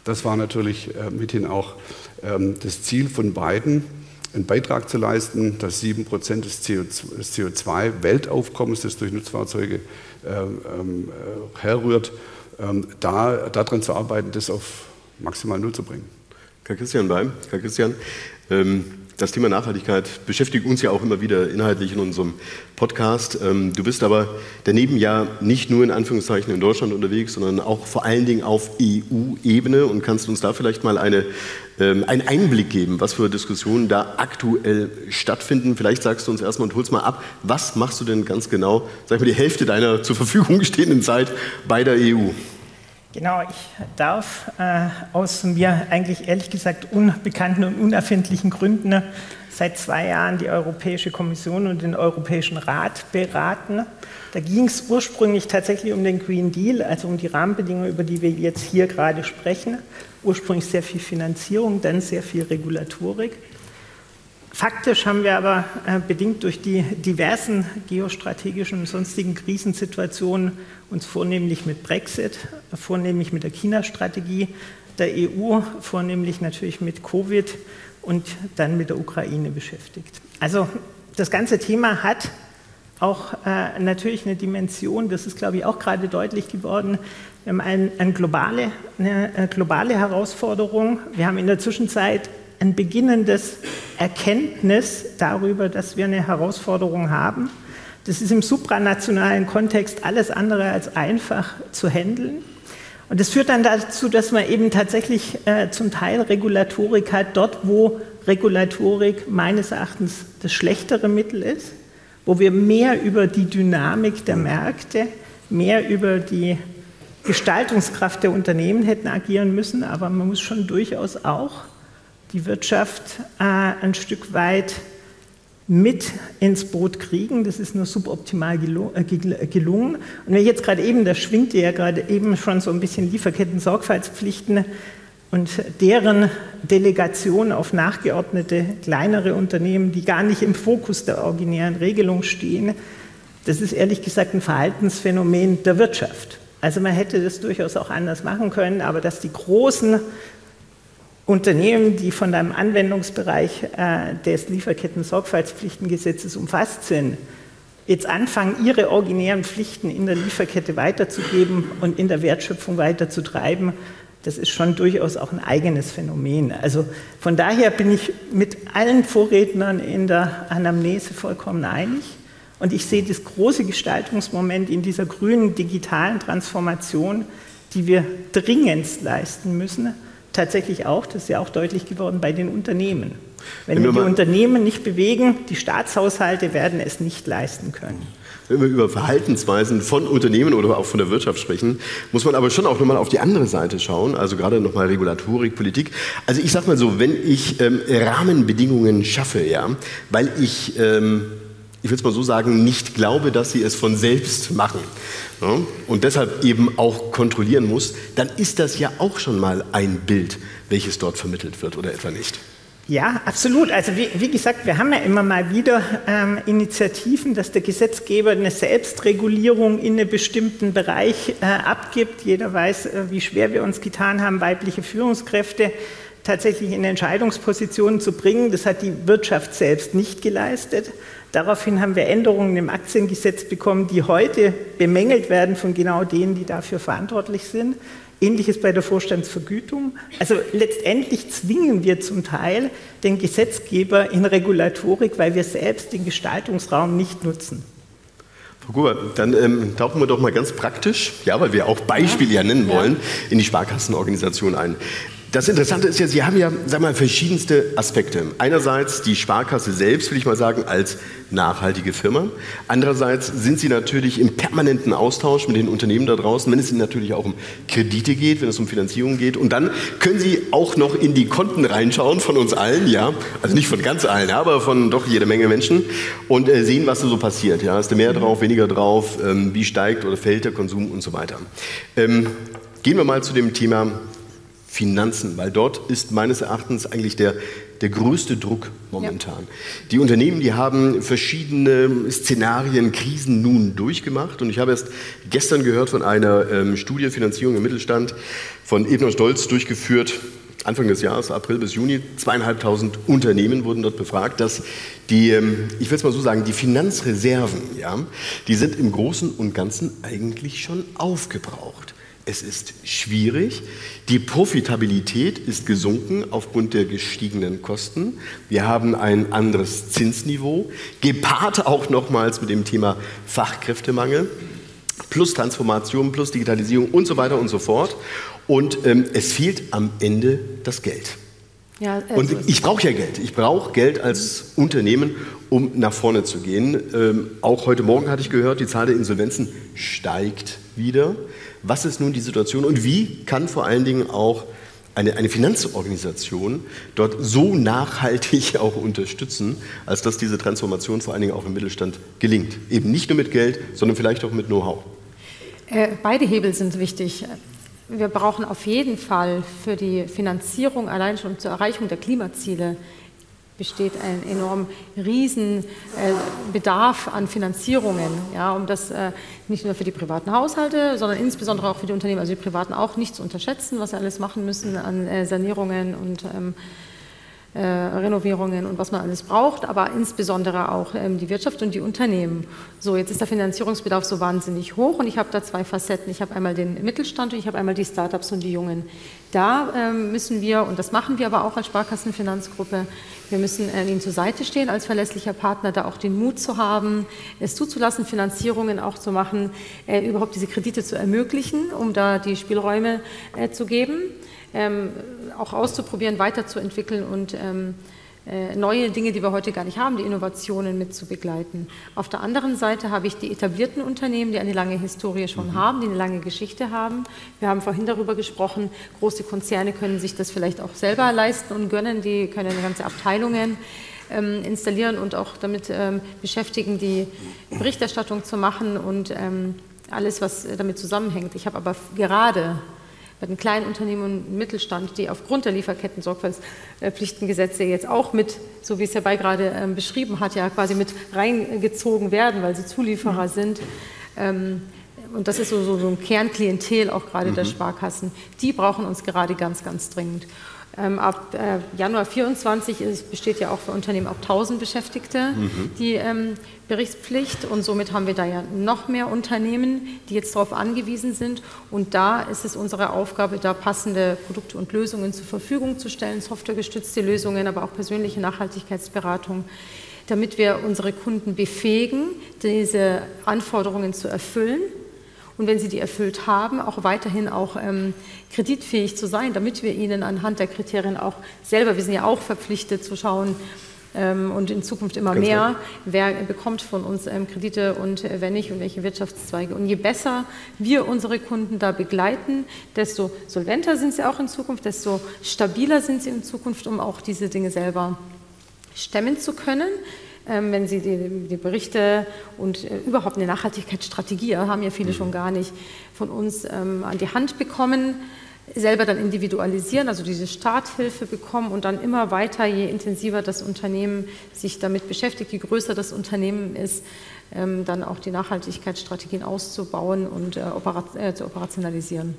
das war natürlich äh, mithin auch ähm, das Ziel von beiden einen Beitrag zu leisten, dass 7 Prozent des CO2-Weltaufkommens, das durch Nutzfahrzeuge ähm, äh, herrührt, ähm, da, daran zu arbeiten, das auf maximal Null zu bringen.
Herr Christian Beim, Herr Christian, ähm, das Thema Nachhaltigkeit beschäftigt uns ja auch immer wieder inhaltlich in unserem Podcast. Ähm, du bist aber daneben ja nicht nur in Anführungszeichen in Deutschland unterwegs, sondern auch vor allen Dingen auf EU-Ebene und kannst uns da vielleicht mal eine, ähm, einen Einblick geben, was für Diskussionen da aktuell stattfinden. Vielleicht sagst du uns erstmal und holst mal ab, was machst du denn ganz genau, sag mal die Hälfte deiner zur Verfügung stehenden Zeit bei der EU?
Genau, ich darf äh, aus mir eigentlich ehrlich gesagt unbekannten und unerfindlichen Gründen seit zwei Jahren die Europäische Kommission und den Europäischen Rat beraten. Da ging es ursprünglich tatsächlich um den Green Deal, also um die Rahmenbedingungen, über die wir jetzt hier gerade sprechen. Ursprünglich sehr viel Finanzierung, dann sehr viel Regulatorik. Faktisch haben wir aber äh, bedingt durch die diversen geostrategischen und sonstigen Krisensituationen uns vornehmlich mit Brexit, vornehmlich mit der China-Strategie der EU, vornehmlich natürlich mit Covid und dann mit der Ukraine beschäftigt. Also das ganze Thema hat auch äh, natürlich eine Dimension, das ist, glaube ich, auch gerade deutlich geworden. Wir haben ein, ein globale, eine, eine globale Herausforderung. Wir haben in der Zwischenzeit ein beginnendes Erkenntnis darüber, dass wir eine Herausforderung haben. Das ist im supranationalen Kontext alles andere als einfach zu handeln. Und das führt dann dazu, dass man eben tatsächlich äh, zum Teil Regulatorik hat, dort wo Regulatorik meines Erachtens das schlechtere Mittel ist, wo wir mehr über die Dynamik der Märkte, mehr über die Gestaltungskraft der Unternehmen hätten agieren müssen, aber man muss schon durchaus auch die Wirtschaft äh, ein Stück weit mit ins Boot kriegen. Das ist nur suboptimal äh, gelungen. Und wenn ich jetzt gerade eben, da schwingte ja gerade eben schon so ein bisschen Lieferketten-Sorgfaltspflichten und deren Delegation auf nachgeordnete kleinere Unternehmen, die gar nicht im Fokus der originären Regelung stehen, das ist ehrlich gesagt ein Verhaltensphänomen der Wirtschaft. Also man hätte das durchaus auch anders machen können, aber dass die großen Unternehmen, die von einem Anwendungsbereich äh, des Lieferketten-Sorgfaltspflichtengesetzes umfasst sind, jetzt anfangen, ihre originären Pflichten in der Lieferkette weiterzugeben und in der Wertschöpfung weiterzutreiben, das ist schon durchaus auch ein eigenes Phänomen. Also von daher bin ich mit allen Vorrednern in der Anamnese vollkommen einig. Und ich sehe das große Gestaltungsmoment in dieser grünen digitalen Transformation, die wir dringendst leisten müssen, tatsächlich auch, das ist ja auch deutlich geworden, bei den Unternehmen. Wenn wir die Unternehmen nicht bewegen, die Staatshaushalte werden es nicht leisten können.
Wenn wir über Verhaltensweisen von Unternehmen oder auch von der Wirtschaft sprechen, muss man aber schon auch nochmal auf die andere Seite schauen, also gerade nochmal Regulatorik, Politik. Also ich sag mal so, wenn ich ähm, Rahmenbedingungen schaffe, ja, weil ich ähm, ich will es mal so sagen, nicht glaube, dass sie es von selbst machen ja, und deshalb eben auch kontrollieren muss, dann ist das ja auch schon mal ein Bild, welches dort vermittelt wird oder etwa nicht.
Ja, absolut. Also wie, wie, gesagt, wir haben ja immer mal wieder ähm, Initiativen, dass der Gesetzgeber eine Selbstregulierung in einem bestimmten Bereich äh, abgibt. Jeder weiß, äh, wie schwer wir uns getan haben, weibliche Führungskräfte tatsächlich in Entscheidungspositionen zu bringen. Das hat die Wirtschaft selbst nicht geleistet. Daraufhin haben wir Änderungen im Aktiengesetz bekommen, die heute bemängelt werden von genau denen, die dafür verantwortlich sind. Ähnliches bei der Vorstandsvergütung. Also letztendlich zwingen wir zum Teil den Gesetzgeber in Regulatorik, weil wir selbst den Gestaltungsraum nicht nutzen.
Frau Gruber, dann ähm, tauchen wir doch mal ganz praktisch, ja, weil wir auch Beispiele ja nennen wollen, in die Sparkassenorganisation ein. Das Interessante ist ja, Sie haben ja sag mal, verschiedenste Aspekte. Einerseits die Sparkasse selbst, will ich mal sagen, als nachhaltige Firma. Andererseits sind Sie natürlich im permanenten Austausch mit den Unternehmen da draußen, wenn es Ihnen natürlich auch um Kredite geht, wenn es um Finanzierung geht. Und dann können Sie auch noch in die Konten reinschauen von uns allen, ja. Also nicht von ganz allen, aber von doch jede Menge Menschen und äh, sehen, was da so passiert. Ja, ist da mehr drauf, weniger drauf, ähm, wie steigt oder fällt der Konsum und so weiter. Ähm, gehen wir mal zu dem Thema Finanzen, weil dort ist meines Erachtens eigentlich der, der größte Druck momentan. Ja. Die Unternehmen, die haben verschiedene Szenarien, Krisen nun durchgemacht und ich habe erst gestern gehört von einer ähm, Studie Finanzierung im Mittelstand von Ebner Stolz durchgeführt, Anfang des Jahres, April bis Juni, zweieinhalbtausend Unternehmen wurden dort befragt, dass die, ähm, ich will es mal so sagen, die Finanzreserven, ja, die sind im Großen und Ganzen eigentlich schon aufgebraucht. Es ist schwierig. Die Profitabilität ist gesunken aufgrund der gestiegenen Kosten. Wir haben ein anderes Zinsniveau, gepaart auch nochmals mit dem Thema Fachkräftemangel, plus Transformation, plus Digitalisierung und so weiter und so fort. Und ähm, es fehlt am Ende das Geld. Ja, also und ich brauche ja Geld. Ich brauche Geld als Unternehmen, um nach vorne zu gehen. Ähm, auch heute Morgen hatte ich gehört, die Zahl der Insolvenzen steigt wieder. Was ist nun die Situation und wie kann vor allen Dingen auch eine, eine Finanzorganisation dort so nachhaltig auch unterstützen, als dass diese Transformation vor allen Dingen auch im Mittelstand gelingt? Eben nicht nur mit Geld, sondern vielleicht auch mit Know-how.
Äh, beide Hebel sind wichtig. Wir brauchen auf jeden Fall für die Finanzierung allein schon zur Erreichung der Klimaziele besteht ein enorm riesen äh, Bedarf an Finanzierungen, ja, um das äh, nicht nur für die privaten Haushalte, sondern insbesondere auch für die Unternehmen, also die privaten auch nicht zu unterschätzen, was sie alles machen müssen an äh, Sanierungen und ähm, äh, Renovierungen und was man alles braucht, aber insbesondere auch ähm, die Wirtschaft und die Unternehmen. So, jetzt ist der Finanzierungsbedarf so wahnsinnig hoch und ich habe da zwei Facetten. Ich habe einmal den Mittelstand und ich habe einmal die Startups und die Jungen. Da ähm, müssen wir, und das machen wir aber auch als Sparkassenfinanzgruppe, wir müssen äh, ihnen zur Seite stehen als verlässlicher Partner, da auch den Mut zu haben, es zuzulassen, Finanzierungen auch zu machen, äh, überhaupt diese Kredite zu ermöglichen, um da die Spielräume äh, zu geben ähm, auch auszuprobieren, weiterzuentwickeln und ähm, äh, neue Dinge, die wir heute gar nicht haben, die Innovationen mit zu begleiten. Auf der anderen Seite habe ich die etablierten Unternehmen, die eine lange Historie schon mhm. haben, die eine lange Geschichte haben. Wir haben vorhin darüber gesprochen, große Konzerne können sich das vielleicht auch selber leisten und gönnen, die können ganze Abteilungen ähm, installieren und auch damit ähm, beschäftigen, die Berichterstattung zu machen und ähm, alles, was damit zusammenhängt. Ich habe aber gerade bei den kleinen Unternehmen und Mittelstand, die aufgrund der Lieferketten-Sorgfaltspflichtengesetze jetzt auch mit, so wie es Herr Bay gerade ähm, beschrieben hat, ja quasi mit reingezogen werden, weil sie Zulieferer mhm. sind. Ähm, und das ist so, so, so, ein Kernklientel auch gerade mhm. der Sparkassen. Die brauchen uns gerade ganz, ganz dringend. Ähm, ab äh, Januar 24 ist, besteht ja auch für Unternehmen ab 1000 Beschäftigte mhm. die ähm, Berichtspflicht. Und somit haben wir da ja noch mehr Unternehmen, die jetzt darauf angewiesen sind. Und da ist es unsere Aufgabe, da passende Produkte und Lösungen zur Verfügung zu stellen, softwaregestützte Lösungen, aber auch persönliche Nachhaltigkeitsberatung, damit wir unsere Kunden befähigen, diese Anforderungen zu erfüllen und wenn sie die erfüllt haben, auch weiterhin auch ähm, kreditfähig zu sein, damit wir ihnen anhand der Kriterien auch selber, wir sind ja auch verpflichtet zu schauen, ähm, und in Zukunft immer Ganz mehr, klar. wer bekommt von uns ähm, Kredite und äh, wenn nicht und welche Wirtschaftszweige. Und je besser wir unsere Kunden da begleiten, desto solventer sind sie auch in Zukunft, desto stabiler sind sie in Zukunft, um auch diese Dinge selber stemmen zu können. Ähm, wenn Sie die, die Berichte und äh, überhaupt eine Nachhaltigkeitsstrategie haben ja viele mhm. schon gar nicht von uns ähm, an die Hand bekommen, selber dann individualisieren, also diese Starthilfe bekommen und dann immer weiter, je intensiver das Unternehmen sich damit beschäftigt, je größer das Unternehmen ist, ähm, dann auch die Nachhaltigkeitsstrategien auszubauen und äh, äh, zu operationalisieren. Mhm.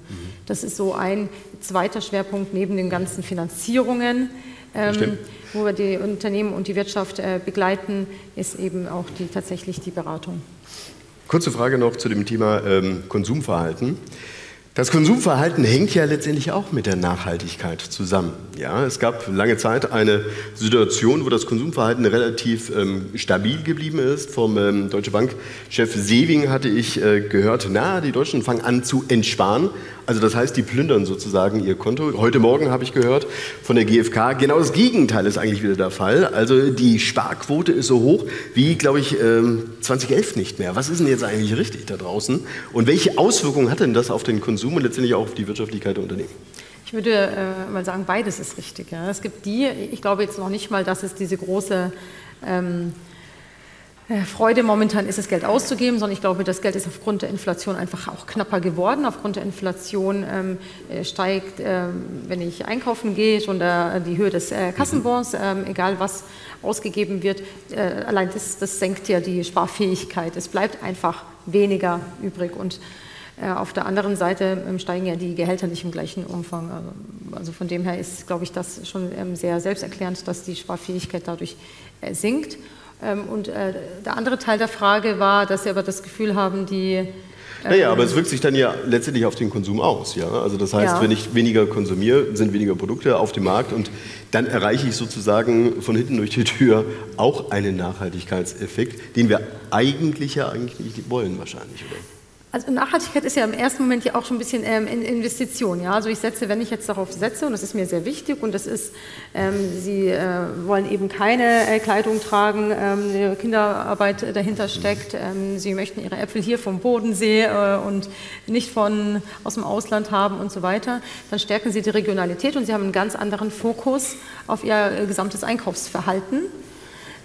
Das ist so ein zweiter Schwerpunkt neben den ganzen Finanzierungen ähm, wo wir die Unternehmen und die Wirtschaft äh, begleiten, ist eben auch die, tatsächlich die Beratung.
Kurze Frage noch zu dem Thema ähm, Konsumverhalten. Das Konsumverhalten hängt ja letztendlich auch mit der Nachhaltigkeit zusammen. Ja, es gab lange Zeit eine Situation, wo das Konsumverhalten relativ ähm, stabil geblieben ist. Vom ähm, Deutsche Bank-Chef Sewing hatte ich äh, gehört, na, die Deutschen fangen an zu entsparen. Also das heißt, die plündern sozusagen ihr Konto. Heute Morgen habe ich gehört von der GfK, genau das Gegenteil ist eigentlich wieder der Fall. Also die Sparquote ist so hoch wie, glaube ich, 2011 ähm, nicht mehr. Was ist denn jetzt eigentlich richtig da draußen? Und welche Auswirkungen hat denn das auf den Konsum und letztendlich auch auf die Wirtschaftlichkeit der Unternehmen?
Ich würde äh, mal sagen, beides ist richtig. Ja. Es gibt die, ich glaube jetzt noch nicht mal, dass es diese große ähm, äh, Freude momentan ist, das Geld auszugeben, sondern ich glaube, das Geld ist aufgrund der Inflation einfach auch knapper geworden. Aufgrund der Inflation ähm, äh, steigt, ähm, wenn ich einkaufen gehe, schon der, die Höhe des äh, Kassenbons, ähm, egal was ausgegeben wird. Äh, allein das, das, senkt ja die Sparfähigkeit. Es bleibt einfach weniger übrig und äh, auf der anderen Seite ähm, steigen ja die Gehälter nicht im gleichen Umfang. Also, also von dem her ist, glaube ich, das schon ähm, sehr selbsterklärend, dass die Sparfähigkeit dadurch äh, sinkt. Ähm, und äh, der andere Teil der Frage war, dass Sie aber das Gefühl haben, die
naja, aber es wirkt sich dann ja letztendlich auf den Konsum aus. Ja? Also das heißt, ja. wenn ich weniger konsumiere, sind weniger Produkte auf dem Markt und dann erreiche ich sozusagen von hinten durch die Tür auch einen Nachhaltigkeitseffekt, den wir eigentlich ja eigentlich nicht wollen wahrscheinlich, oder?
Also Nachhaltigkeit ist ja im ersten Moment ja auch schon ein bisschen ähm, Investition. Ja? Also ich setze, wenn ich jetzt darauf setze, und das ist mir sehr wichtig, und das ist, ähm, Sie äh, wollen eben keine äh, Kleidung tragen, ähm, Kinderarbeit dahinter steckt, ähm, Sie möchten Ihre Äpfel hier vom Bodensee äh, und nicht von, aus dem Ausland haben und so weiter, dann stärken Sie die Regionalität und Sie haben einen ganz anderen Fokus auf Ihr äh, gesamtes Einkaufsverhalten.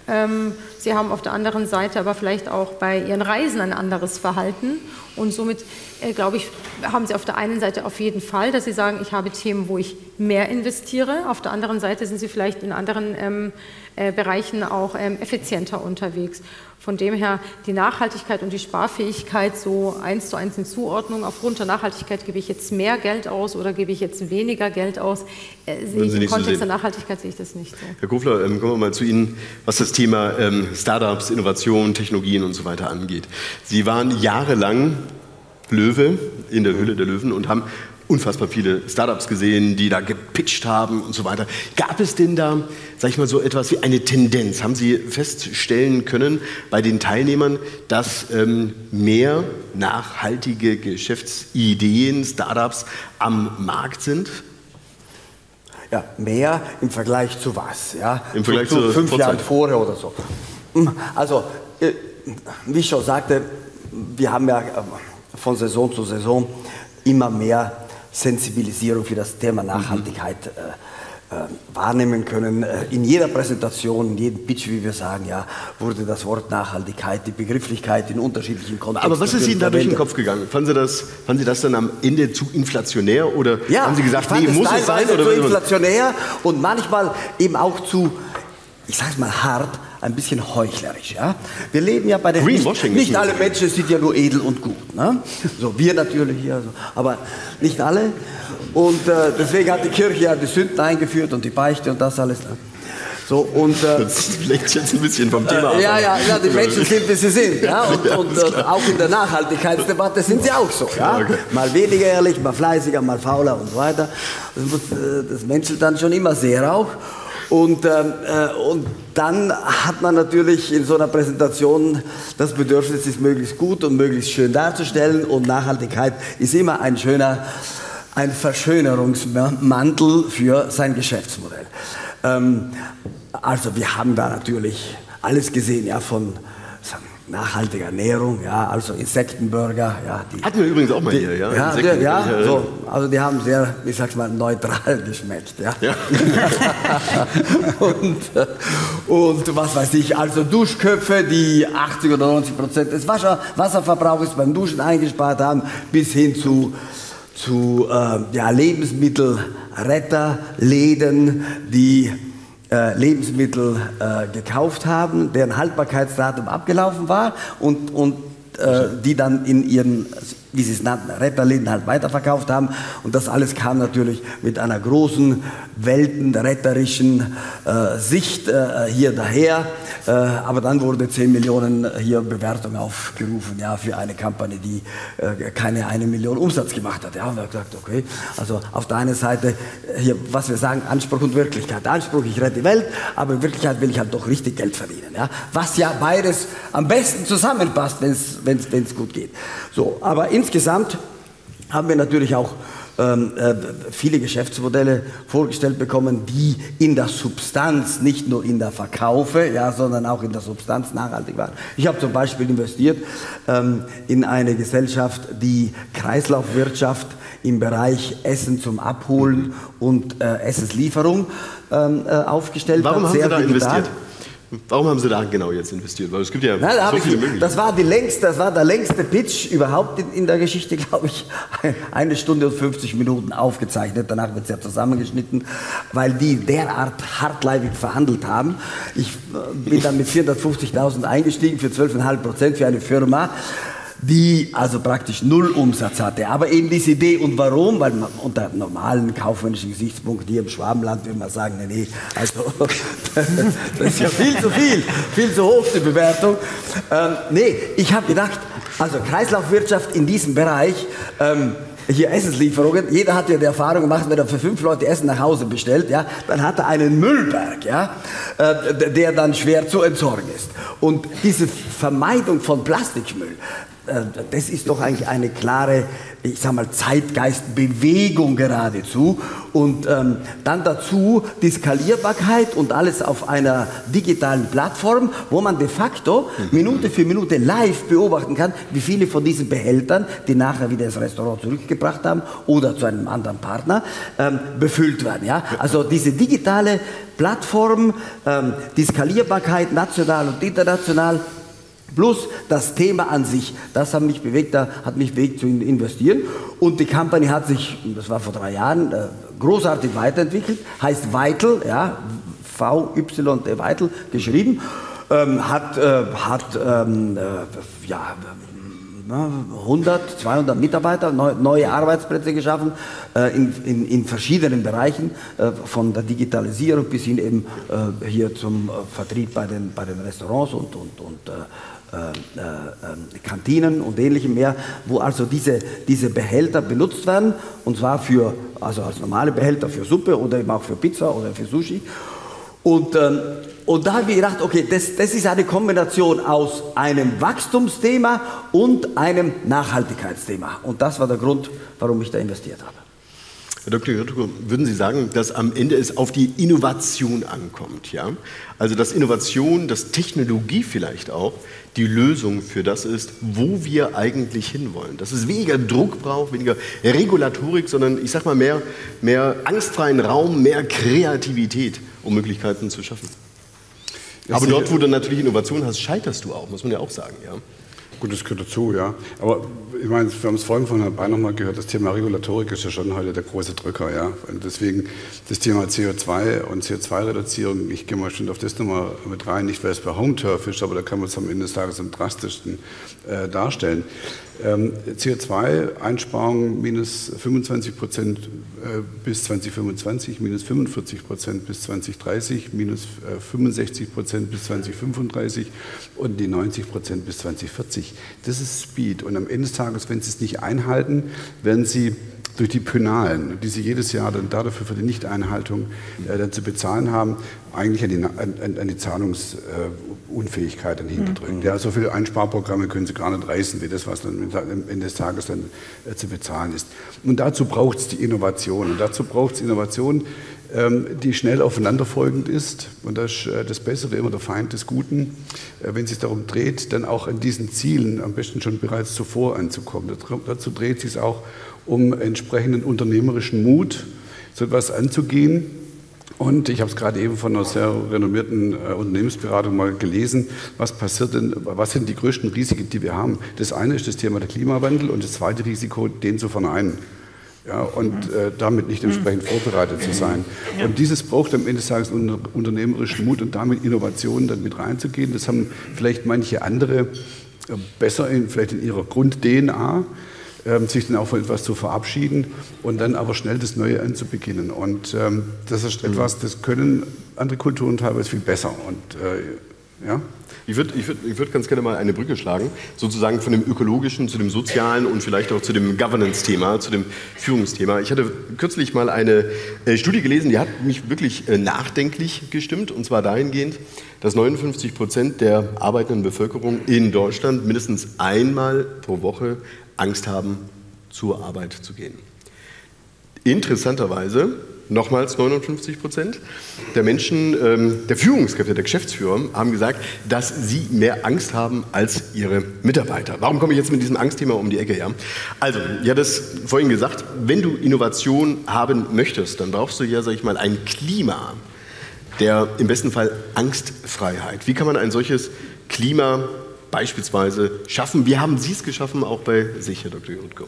Ähm, sie haben auf der anderen Seite aber vielleicht auch bei ihren Reisen ein anderes Verhalten. Und somit, äh, glaube ich, haben Sie auf der einen Seite auf jeden Fall, dass Sie sagen, ich habe Themen, wo ich mehr investiere. Auf der anderen Seite sind Sie vielleicht in anderen ähm, äh, Bereichen auch ähm, effizienter unterwegs. Von dem her die Nachhaltigkeit und die Sparfähigkeit so eins zu eins in Zuordnung. Aufgrund der Nachhaltigkeit gebe ich jetzt mehr Geld aus oder gebe ich jetzt weniger Geld aus. Äh, Im Kontext so der Nachhaltigkeit sehe ich das nicht so.
Herr Kofler, ähm, kommen wir mal zu Ihnen, was das Thema ähm, Startups, Innovationen, Technologien und so weiter angeht. Sie waren jahrelang Löwe in der Höhle der Löwen und haben unfassbar viele Startups gesehen, die da gepitcht haben und so weiter. Gab es denn da, sag ich mal, so etwas wie eine Tendenz? Haben Sie feststellen können bei den Teilnehmern, dass ähm, mehr nachhaltige Geschäftsideen, Startups am Markt sind?
Ja, mehr im Vergleich zu was? Ja?
Im Vergleich
zu,
zu
fünf. Jahren vorher oder so. Also, äh, wie ich schon sagte, wir haben ja äh, von Saison zu Saison immer mehr Sensibilisierung für das Thema Nachhaltigkeit äh, äh, wahrnehmen können. Äh, In jeder Präsentation, in jedem Pitch, wie wir sagen, ja, wurde das Wort Nachhaltigkeit, die Begrifflichkeit in unterschiedlichen Kontexten.
Aber was ist Ihnen da durch den. Kopf gegangen? Fanden Sie das, fanden Sie das dann am Ende zu inflationär oder
Ja,
haben Sie gesagt, nee, muss es sein? Oder
zu inflationär und manchmal eben auch zu, ich sag's mal hart, ein bisschen heuchlerisch. Ja? Wir leben ja bei den
Greenwashing
Nicht, nicht alle Menschen sind ja nur edel und gut. Ne? So wir natürlich hier, so, aber nicht alle. Und äh, deswegen hat die Kirche ja die Sünden eingeführt und die Beichte und das alles. Ne? So und äh,
Das lenkt jetzt ein bisschen vom Thema ab.
Äh, ja, ja, ja, die Menschen sind, wie sie sind. Ja? Und,
Ja,
und äh, auch in der Nachhaltigkeitsdebatte sind sie auch so. Ja?
okay.
Mal weniger ehrlich, mal fleißiger, mal fauler und so weiter. Das, muss, äh, das menschelt dann schon immer sehr auch. Und, ähm, äh, und dann hat man natürlich in so einer Präsentation das Bedürfnis, es möglichst gut und möglichst schön darzustellen. Und Nachhaltigkeit ist immer ein schöner, ein Verschönerungsmantel für sein Geschäftsmodell. Ähm, also wir haben da natürlich alles gesehen, ja, von sagen, nachhaltiger Ernährung, ja, also Insektenburger, ja. Die,
Hatten wir übrigens auch mal
die,
hier, ja,
Ja, die, ja
ich
so, also die haben sehr, ich sag's mal, neutral geschmeckt, ja.
Ja.
und, äh, und was weiß ich, also Duschköpfe, die 80 oder 90 Prozent des Wasser, Wasserverbrauchs beim Duschen eingespart haben, bis hin zu, zu äh, ja, Lebensmittelretterläden, die äh, Lebensmittel äh, gekauft haben, deren Haltbarkeitsdatum abgelaufen war und, und äh, die dann in ihren, wie sie es nannten, Retterläden halt weiterverkauft haben. Und das alles kam natürlich mit einer großen, weltenretterischen äh, Sicht äh, hier daher. Äh, aber dann wurde 10 Millionen hier Bewertung aufgerufen, ja, für eine Kampagne, die äh, keine eine Million Umsatz gemacht hat. Ja, und wir haben gesagt, okay, also auf der einen Seite äh, hier, was wir sagen, Anspruch und Wirklichkeit. Anspruch, ich rette die Welt, aber in Wirklichkeit will ich halt doch richtig Geld verdienen. Ja? Was ja beides am besten zusammenpasst, wenn es gut geht. So, aber insgesamt haben wir natürlich auch ähm, äh, viele Geschäftsmodelle vorgestellt bekommen, die in der Substanz, nicht nur in der Verkaufe, ja, sondern auch in der Substanz nachhaltig waren. Ich habe zum Beispiel investiert ähm, in eine Gesellschaft, die Kreislaufwirtschaft im Bereich Essen zum Abholen und äh, Essenslieferung ähm, äh, aufgestellt
Warum
hat.
haben Sie da investiert? Warum haben Sie da genau jetzt investiert? Weil es gibt ja
Nein,
so
ich,
viele Möglichkeiten.
das war die längste, das war der längste Pitch überhaupt in, in der Geschichte, glaube ich. Eine Stunde und 50 Minuten aufgezeichnet. Danach wird es ja zusammengeschnitten, weil die derart hartleibig verhandelt haben. Ich äh, bin dann mit 450.000 eingestiegen für 12,5 Prozent für eine Firma die also praktisch null Umsatz hatte. Aber eben diese Idee und warum, weil man unter normalen kaufmännischen Gesichtspunkten hier im Schwabenland würde man sagen, nee, nee, also das ist ja viel zu viel, viel zu hoch die Bewertung. Ähm, nee, ich habe gedacht, also Kreislaufwirtschaft in diesem Bereich, ähm, hier Essenslieferungen, jeder hat ja die Erfahrung gemacht, wenn er für fünf Leute Essen nach Hause bestellt, ja, dann hat er einen Müllberg, ja, äh, der dann schwer zu entsorgen ist. Und diese Vermeidung von Plastikmüll, das ist doch eigentlich eine klare, ich sag mal, Zeitgeistbewegung geradezu. Und ähm, dann dazu die Skalierbarkeit und alles auf einer digitalen Plattform, wo man de facto Minute für Minute live beobachten kann, wie viele von diesen Behältern, die nachher wieder ins Restaurant zurückgebracht haben oder zu einem anderen Partner, ähm, befüllt werden. Ja? Also diese digitale Plattform, ähm, die Skalierbarkeit national und international, Plus das Thema an sich, das hat mich bewegt, da hat mich bewegt zu in- investieren. Und die Company hat sich, das war vor drei Jahren, äh, großartig weiterentwickelt, heißt Vital, ja, V-Y-T Vital geschrieben, ähm, hat, äh, hat ähm, äh, ja, na, 100, 200 Mitarbeiter, neu, neue Arbeitsplätze geschaffen äh, in, in, in verschiedenen Bereichen, äh, von der Digitalisierung bis hin eben äh, hier zum äh, Vertrieb bei den, bei den Restaurants und, und, und äh, äh, äh, Kantinen und ähnlichem mehr, wo also diese, diese Behälter benutzt werden, und zwar für, also als normale Behälter für Suppe oder eben auch für Pizza oder für Sushi. Und, ähm, und da habe ich gedacht, okay, das, das ist eine Kombination aus einem
Herr Dr. Ritko, würden Sie sagen, dass am Ende es auf die Innovation ankommt? Ja? Also dass Innovation, dass Technologie vielleicht auch die Lösung für das ist, wo wir eigentlich hinwollen. Dass es weniger Druck braucht, weniger Regulatorik, sondern ich sage mal mehr, mehr angstfreien Raum, mehr Kreativität, um Möglichkeiten zu schaffen. Aber dort, wo du natürlich Innovation hast, scheiterst du auch, muss man ja auch sagen. Ja?
Gut, das gehört dazu, ja. Aber ich meine, wir haben es vorhin von Herrn Bein nochmal gehört, das Thema Regulatorik ist ja schon heute der große Drücker, ja. Und deswegen das Thema CO2 und CO2-Reduzierung, ich gehe mal schon auf das nochmal mit rein, nicht weil es bei Home Turf ist, aber da kann man es am Ende des Tages am drastischsten äh, darstellen. Ähm, CO2-Einsparung minus 25 Prozent äh, bis 2025, minus 45 Prozent bis 2030, minus äh, 65 Prozent bis 2035 und die 90 Prozent bis 2040. Das ist Speed. Und am Ende des Tages, wenn Sie es nicht einhalten, werden Sie durch die Penalen, die sie jedes Jahr dann dafür für die Nichteinhaltung äh, dann zu bezahlen haben, eigentlich an die, an, an die Zahlungsunfähigkeit dann hinterdrückt. Mhm. Ja, so viele Einsparprogramme können sie gar nicht reißen, wie das, was dann am Ende des Tages dann äh, zu bezahlen ist. Und dazu braucht es die Innovation. Und dazu braucht es Innovation, ähm, die schnell aufeinanderfolgend ist. Und das äh, das Bessere immer der Feind des Guten. Äh, wenn es sich darum dreht, dann auch an diesen Zielen am besten schon bereits zuvor anzukommen. Dazu dreht es sich auch um entsprechenden unternehmerischen Mut, so etwas anzugehen. Und ich habe es gerade eben von einer sehr renommierten äh, Unternehmensberatung mal gelesen. Was passiert denn, was sind die größten Risiken, die wir haben? Das eine ist das Thema der Klimawandel und das zweite Risiko, den zu verneinen. Ja, und äh, damit nicht entsprechend vorbereitet zu sein. Und dieses braucht am Ende des Tages unter, unternehmerischen Mut und damit Innovationen dann mit reinzugehen. Das haben vielleicht manche andere äh, besser in, vielleicht in ihrer Grund-DNA. Ähm, sich dann auch von etwas zu verabschieden und dann aber schnell das Neue anzubeginnen. Und ähm, das ist etwas, das können andere Kulturen teilweise viel besser. Und äh, ja.
Ich würde ich würd, ich würd ganz gerne mal eine Brücke schlagen, sozusagen von dem ökologischen zu dem sozialen und vielleicht auch zu dem Governance-Thema, zu dem Führungsthema. Ich hatte kürzlich mal eine äh, Studie gelesen, die hat mich wirklich äh, nachdenklich gestimmt, und zwar dahingehend, dass 59 Prozent der arbeitenden Bevölkerung in Deutschland mindestens einmal pro Woche Angst haben, zur Arbeit zu gehen. Interessanterweise, nochmals 59 Prozent der Menschen, ähm, der Führungskräfte, der Geschäftsführer haben gesagt, dass sie mehr Angst haben als ihre Mitarbeiter. Warum komme ich jetzt mit diesem Angstthema um die Ecke her? Also, ja, das vorhin gesagt, wenn du Innovation haben möchtest, dann brauchst du ja, sag ich mal, ein Klima der im besten Fall Angstfreiheit. Wie kann man ein solches Klima beispielsweise schaffen? Wie haben Sie es geschaffen, auch bei sich, Herr Dr. Jutko?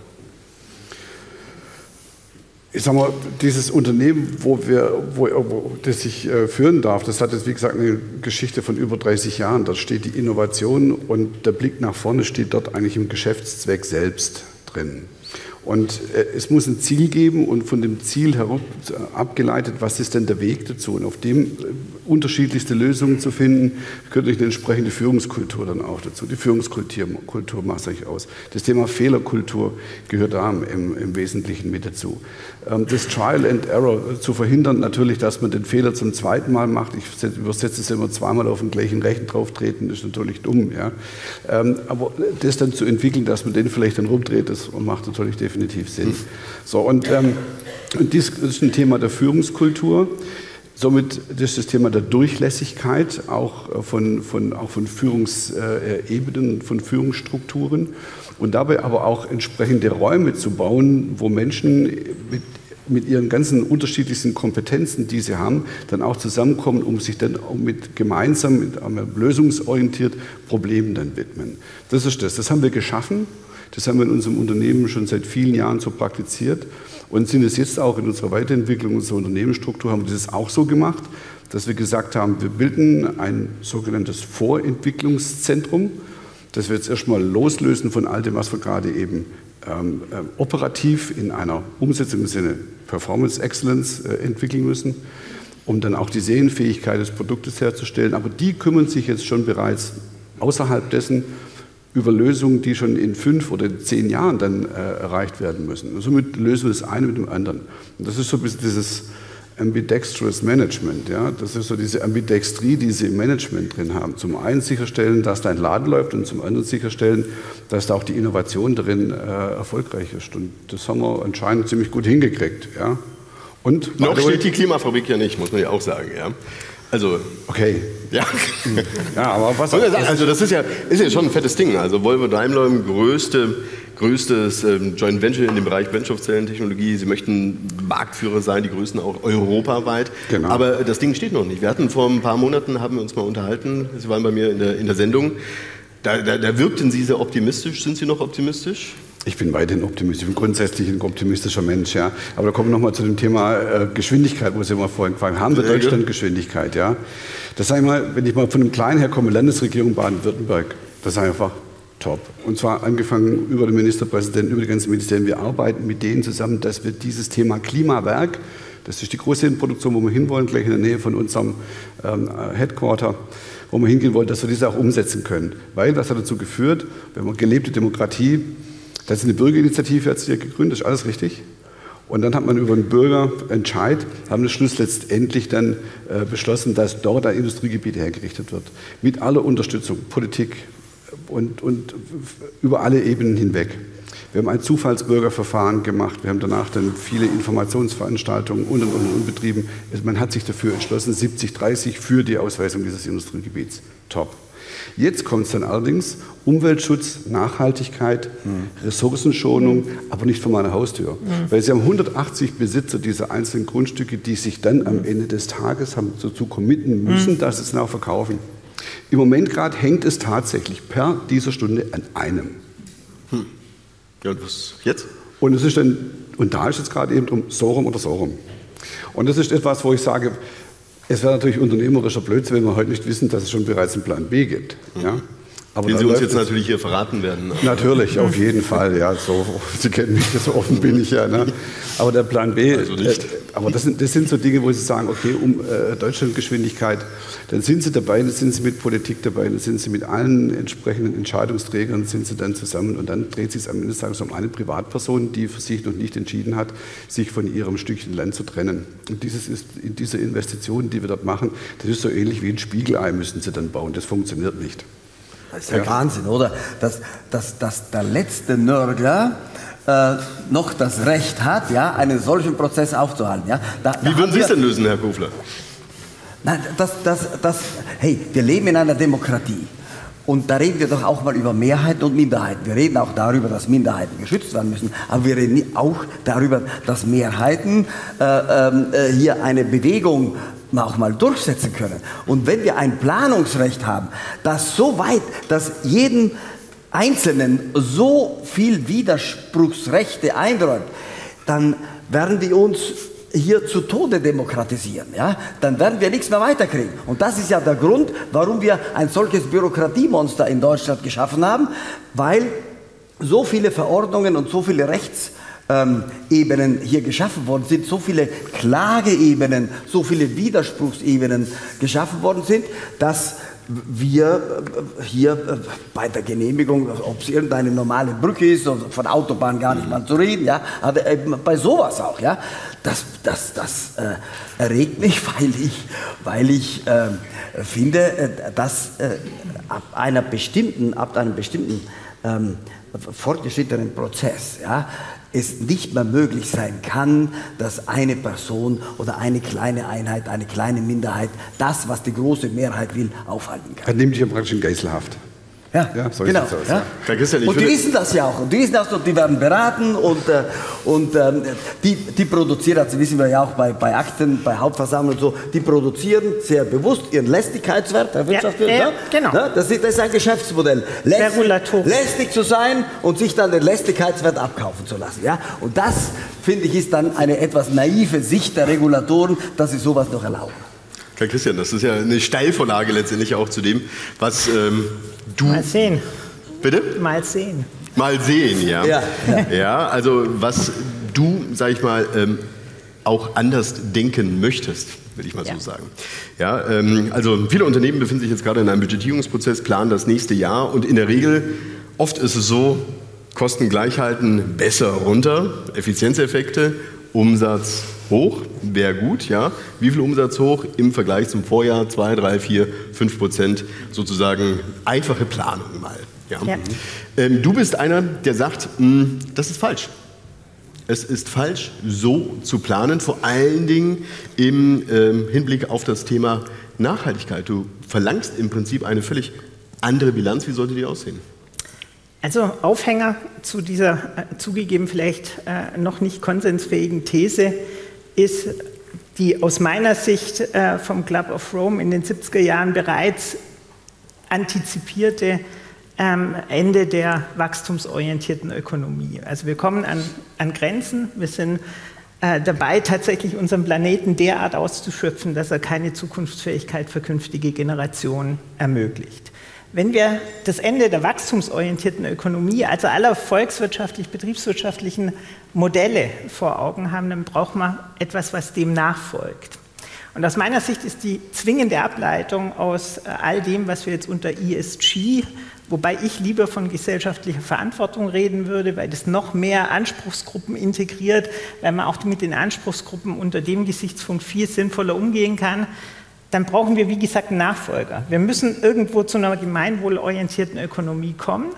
Ich sage mal, dieses Unternehmen, wo, wir, wo, wo das ich äh, führen darf, das hat jetzt, wie gesagt, eine Geschichte von über 30 Jahren. Da steht die Innovation und der Blick nach vorne steht dort eigentlich im Geschäftszweck selbst drin. Und äh, es muss ein Ziel geben und von dem Ziel herab, abgeleitet, was ist denn der Weg dazu? Und auf dem äh, unterschiedlichste Lösungen zu finden, gehört eine entsprechende Führungskultur dann auch dazu. Die Führungskultur Kultur macht sich aus. Das Thema Fehlerkultur gehört da im, im Wesentlichen mit dazu. Ähm, das Trial and Error zu verhindern, natürlich, dass man den Fehler zum zweiten Mal macht. Ich übersetze es immer zweimal auf den gleichen Rechen drauf treten, ist natürlich dumm. Ja? Ähm, aber das dann zu entwickeln, dass man den vielleicht dann rumdreht, das macht natürlich definitiv definitiv Sinn. So, und, ähm, und dies ist ein Thema der Führungskultur. Somit ist das Thema der Durchlässigkeit auch von, von, auch von Führungsebenen, von Führungsstrukturen und dabei aber auch entsprechende Räume zu bauen, wo Menschen mit, mit ihren ganzen unterschiedlichsten Kompetenzen, die sie haben, dann auch zusammenkommen, um sich dann auch mit gemeinsam, mit, lösungsorientiert Problemen dann widmen. Das ist das. Das haben wir geschaffen das haben wir in unserem Unternehmen schon seit vielen Jahren so praktiziert und sind es jetzt auch in unserer Weiterentwicklung unserer Unternehmensstruktur, haben wir das auch so gemacht, dass wir gesagt haben, wir bilden ein sogenanntes Vorentwicklungszentrum, das wir jetzt erstmal loslösen von all dem, was wir gerade eben ähm, äh, operativ in einer Umsetzung im Sinne Performance Excellence äh, entwickeln müssen, um dann auch die Sehenfähigkeit des Produktes herzustellen. Aber die kümmern sich jetzt schon bereits außerhalb dessen über Lösungen, die schon in fünf oder zehn Jahren dann äh, erreicht werden müssen. Und somit lösen wir das eine mit dem anderen. Und das ist so ein bisschen dieses Ambidextrous Management. Ja? Das ist so diese Ambidextrie, die Sie im Management drin haben. Zum einen sicherstellen, dass dein Laden läuft und zum anderen sicherstellen, dass da auch die Innovation drin äh, erfolgreich ist. Und das haben wir anscheinend ziemlich gut hingekriegt. Ja?
Und noch steht die Klimafabrik ja nicht, muss man ja auch sagen. Ja? Also,
okay.
Ja.
ja, aber was.
Also, das ist ja, ist ja schon ein fettes Ding. Also, Volvo Daimler, größte größtes ähm, Joint Venture in dem Bereich Brennstoffzellentechnologie. Sie möchten Marktführer sein, die größten auch europaweit. Genau. Aber das Ding steht noch nicht. Wir hatten vor ein paar Monaten, haben wir uns mal unterhalten, Sie waren bei mir in der, in der Sendung, da, da, da wirkten Sie sehr optimistisch. Sind Sie noch optimistisch?
Ich bin weiterhin optimistisch. Ich bin grundsätzlich ein optimistischer Mensch, ja. Aber da kommen wir nochmal zu dem Thema äh, Geschwindigkeit, wo Sie immer vorhin gefragt haben. Haben wir Deutschland Geschwindigkeit, ja? Das sage ich mal, wenn ich mal von einem Kleinen her komme, Landesregierung Baden-Württemberg, das ist einfach top. Und zwar angefangen über den Ministerpräsidenten, über die ganzen Ministerien. Wir arbeiten mit denen zusammen, dass wir dieses Thema Klimawerk, das ist die große Produktion, wo wir hinwollen, gleich in der Nähe von unserem ähm, Headquarter, wo wir hingehen wollen, dass wir diese auch umsetzen können. Weil, was hat dazu geführt? Wir haben gelebte Demokratie, das ist eine Bürgerinitiative, hat sich ja gegründet, ist alles richtig? Und dann hat man über einen Bürgerentscheid, haben das Schluss letztendlich dann äh, beschlossen, dass dort ein Industriegebiet hergerichtet wird. Mit aller Unterstützung, Politik, und, und über alle Ebenen hinweg. Wir haben ein Zufallsbürgerverfahren gemacht, wir haben danach dann viele Informationsveranstaltungen und, und, und, und betrieben. Man hat sich dafür entschlossen, 70-30 für die Ausweisung dieses Industriegebiets. Top. Jetzt kommt es dann allerdings Umweltschutz, Nachhaltigkeit, mhm. Ressourcenschonung, aber nicht vor meiner Haustür. Mhm. Weil Sie haben 180 Besitzer dieser einzelnen Grundstücke, die sich dann am Ende des Tages haben dazu committen müssen, dass sie es dann auch verkaufen. Im Moment gerade hängt es tatsächlich per dieser Stunde an einem.
Hm. Ja, und was jetzt?
Und es ist dann, und da ist jetzt gerade eben drum, so rum oder so rum. Und das ist etwas, wo ich sage, es wäre natürlich unternehmerischer Blödsinn, wenn wir heute nicht wissen, dass es schon bereits einen Plan B gibt. Ja?
Aber Den Sie uns jetzt natürlich hier verraten werden.
Natürlich, auf jeden Fall. Ja, so, Sie kennen mich, so offen bin ich ja. Ne? Aber der Plan B, also nicht. Äh, aber das sind, das sind so Dinge, wo Sie sagen, okay, um äh, Deutschlandgeschwindigkeit, dann sind Sie dabei, dann sind Sie mit Politik dabei, dann sind Sie mit allen entsprechenden Entscheidungsträgern, sind Sie dann zusammen und dann dreht sich am Ende des Tages um eine Privatperson, die für sich noch nicht entschieden hat, sich von ihrem Stückchen Land zu trennen. Und dieses ist, in dieser Investition, die wir dort machen, das ist so ähnlich wie ein Spiegelei müssen Sie dann bauen. Das funktioniert nicht.
Das ist ja, ja. Wahnsinn, oder? Dass, dass, dass der letzte Nörgler äh, noch das Recht hat, ja, einen solchen Prozess aufzuhalten. Ja?
Da, Wie würden Sie es denn lösen, Herr Kofler?
Nein, das, das, das, hey, wir leben in einer Demokratie. Und da reden wir doch auch mal über Mehrheiten und Minderheiten. Wir reden auch darüber, dass Minderheiten geschützt werden müssen. Aber wir reden auch darüber, dass Mehrheiten äh, ähm, äh, hier eine Bewegung auch mal durchsetzen können. Und wenn wir ein Planungsrecht haben, das so weit, dass jeden Einzelnen so viel Widerspruchsrechte einräumt, dann werden wir uns hier zu Tode demokratisieren, ja, dann werden wir nichts mehr weiterkriegen. Und das ist ja der Grund, warum wir ein solches Bürokratiemonster in Deutschland geschaffen haben, weil so viele Verordnungen und so viele Rechts ähm, Ebenen hier geschaffen worden sind, so viele Klageebenen, so viele Widerspruchsebenen geschaffen worden sind, dass wir äh, hier äh, bei der Genehmigung, ob es irgendeine normale Brücke ist, von Autobahn gar nicht mal zu reden, ja, aber bei sowas auch, ja, das, das, das äh, erregt mich, weil ich, weil ich äh, finde, äh, dass äh, ab einer bestimmten, ab einem bestimmten ähm, fortgeschrittenen Prozess, ja, es nicht mehr möglich sein kann, dass eine Person oder eine kleine Einheit, eine kleine Minderheit das, was die große Mehrheit will, aufhalten kann.
Er nimmt dich ja praktisch in Geiselhaft.
Ja, ja so genau. Aus, ja. Ja. und die wissen das ja auch. Und die wissen das und die werden beraten und, äh, und ähm, die, die produzieren, also wissen wir ja auch bei, bei Akten, bei Hauptversammlungen und so, die produzieren sehr bewusst ihren Lästigkeitswert, Herr Wirtschaftswirt. Ja, äh, genau. Ja, das, ist, das ist ein Geschäftsmodell. Lästig, lästig zu sein und sich dann den Lästigkeitswert abkaufen zu lassen. Ja? Und das, finde ich, ist dann eine etwas naive Sicht der Regulatoren, dass sie sowas noch erlauben.
Herr Christian, das ist ja eine Steilvorlage letztendlich auch zu dem, was ähm, du.
Mal sehen.
Bitte?
Mal sehen.
Mal sehen, ja. Ja, ja. ja also was du, sag ich mal, ähm, auch anders denken möchtest, will ich mal ja. so sagen. Ja, ähm, also viele Unternehmen befinden sich jetzt gerade in einem Budgetierungsprozess, planen das nächste Jahr und in der Regel, oft ist es so, Kosten gleich halten, besser runter, Effizienzeffekte, Umsatz hoch, wäre gut, ja. Wie viel Umsatz hoch im Vergleich zum Vorjahr? 2, 3, 4, 5 Prozent sozusagen einfache Planung mal. Ja. ja. Ähm, du bist einer, der sagt, mh, hm, das ist falsch. Es ist falsch, so zu planen, vor allen Dingen im ähm, Hinblick auf das Thema Nachhaltigkeit. Du verlangst im Prinzip eine völlig andere Bilanz. Wie sollte die aussehen?
Also Aufhänger zu dieser äh, zugegeben vielleicht äh, noch nicht konsensfähigen These ist die aus meiner Sicht äh, vom Club of Rome in den 70er Jahren bereits antizipierte ähm, Ende der wachstumsorientierten Ökonomie. Also wir kommen an, an Grenzen, wir sind äh, dabei, tatsächlich unseren Planeten derart auszuschöpfen, dass er keine Zukunftsfähigkeit für künftige Generationen ermöglicht. Wenn wir das Ende der wachstumsorientierten Ökonomie, also aller volkswirtschaftlich-betriebswirtschaftlichen Modelle vor Augen haben, dann braucht man etwas, was dem nachfolgt. Und aus meiner Sicht ist die zwingende Ableitung aus äh, all dem, was wir jetzt unter ESG, wobei ich lieber von gesellschaftlicher Verantwortung reden würde, weil das noch mehr Anspruchsgruppen integriert, weil man auch mit den Anspruchsgruppen unter dem Gesichtspunkt viel sinnvoller umgehen kann, dann brauchen wir, wie gesagt, einen Nachfolger. Wir müssen irgendwo zu einer gemeinwohlorientierten Ökonomie kommen.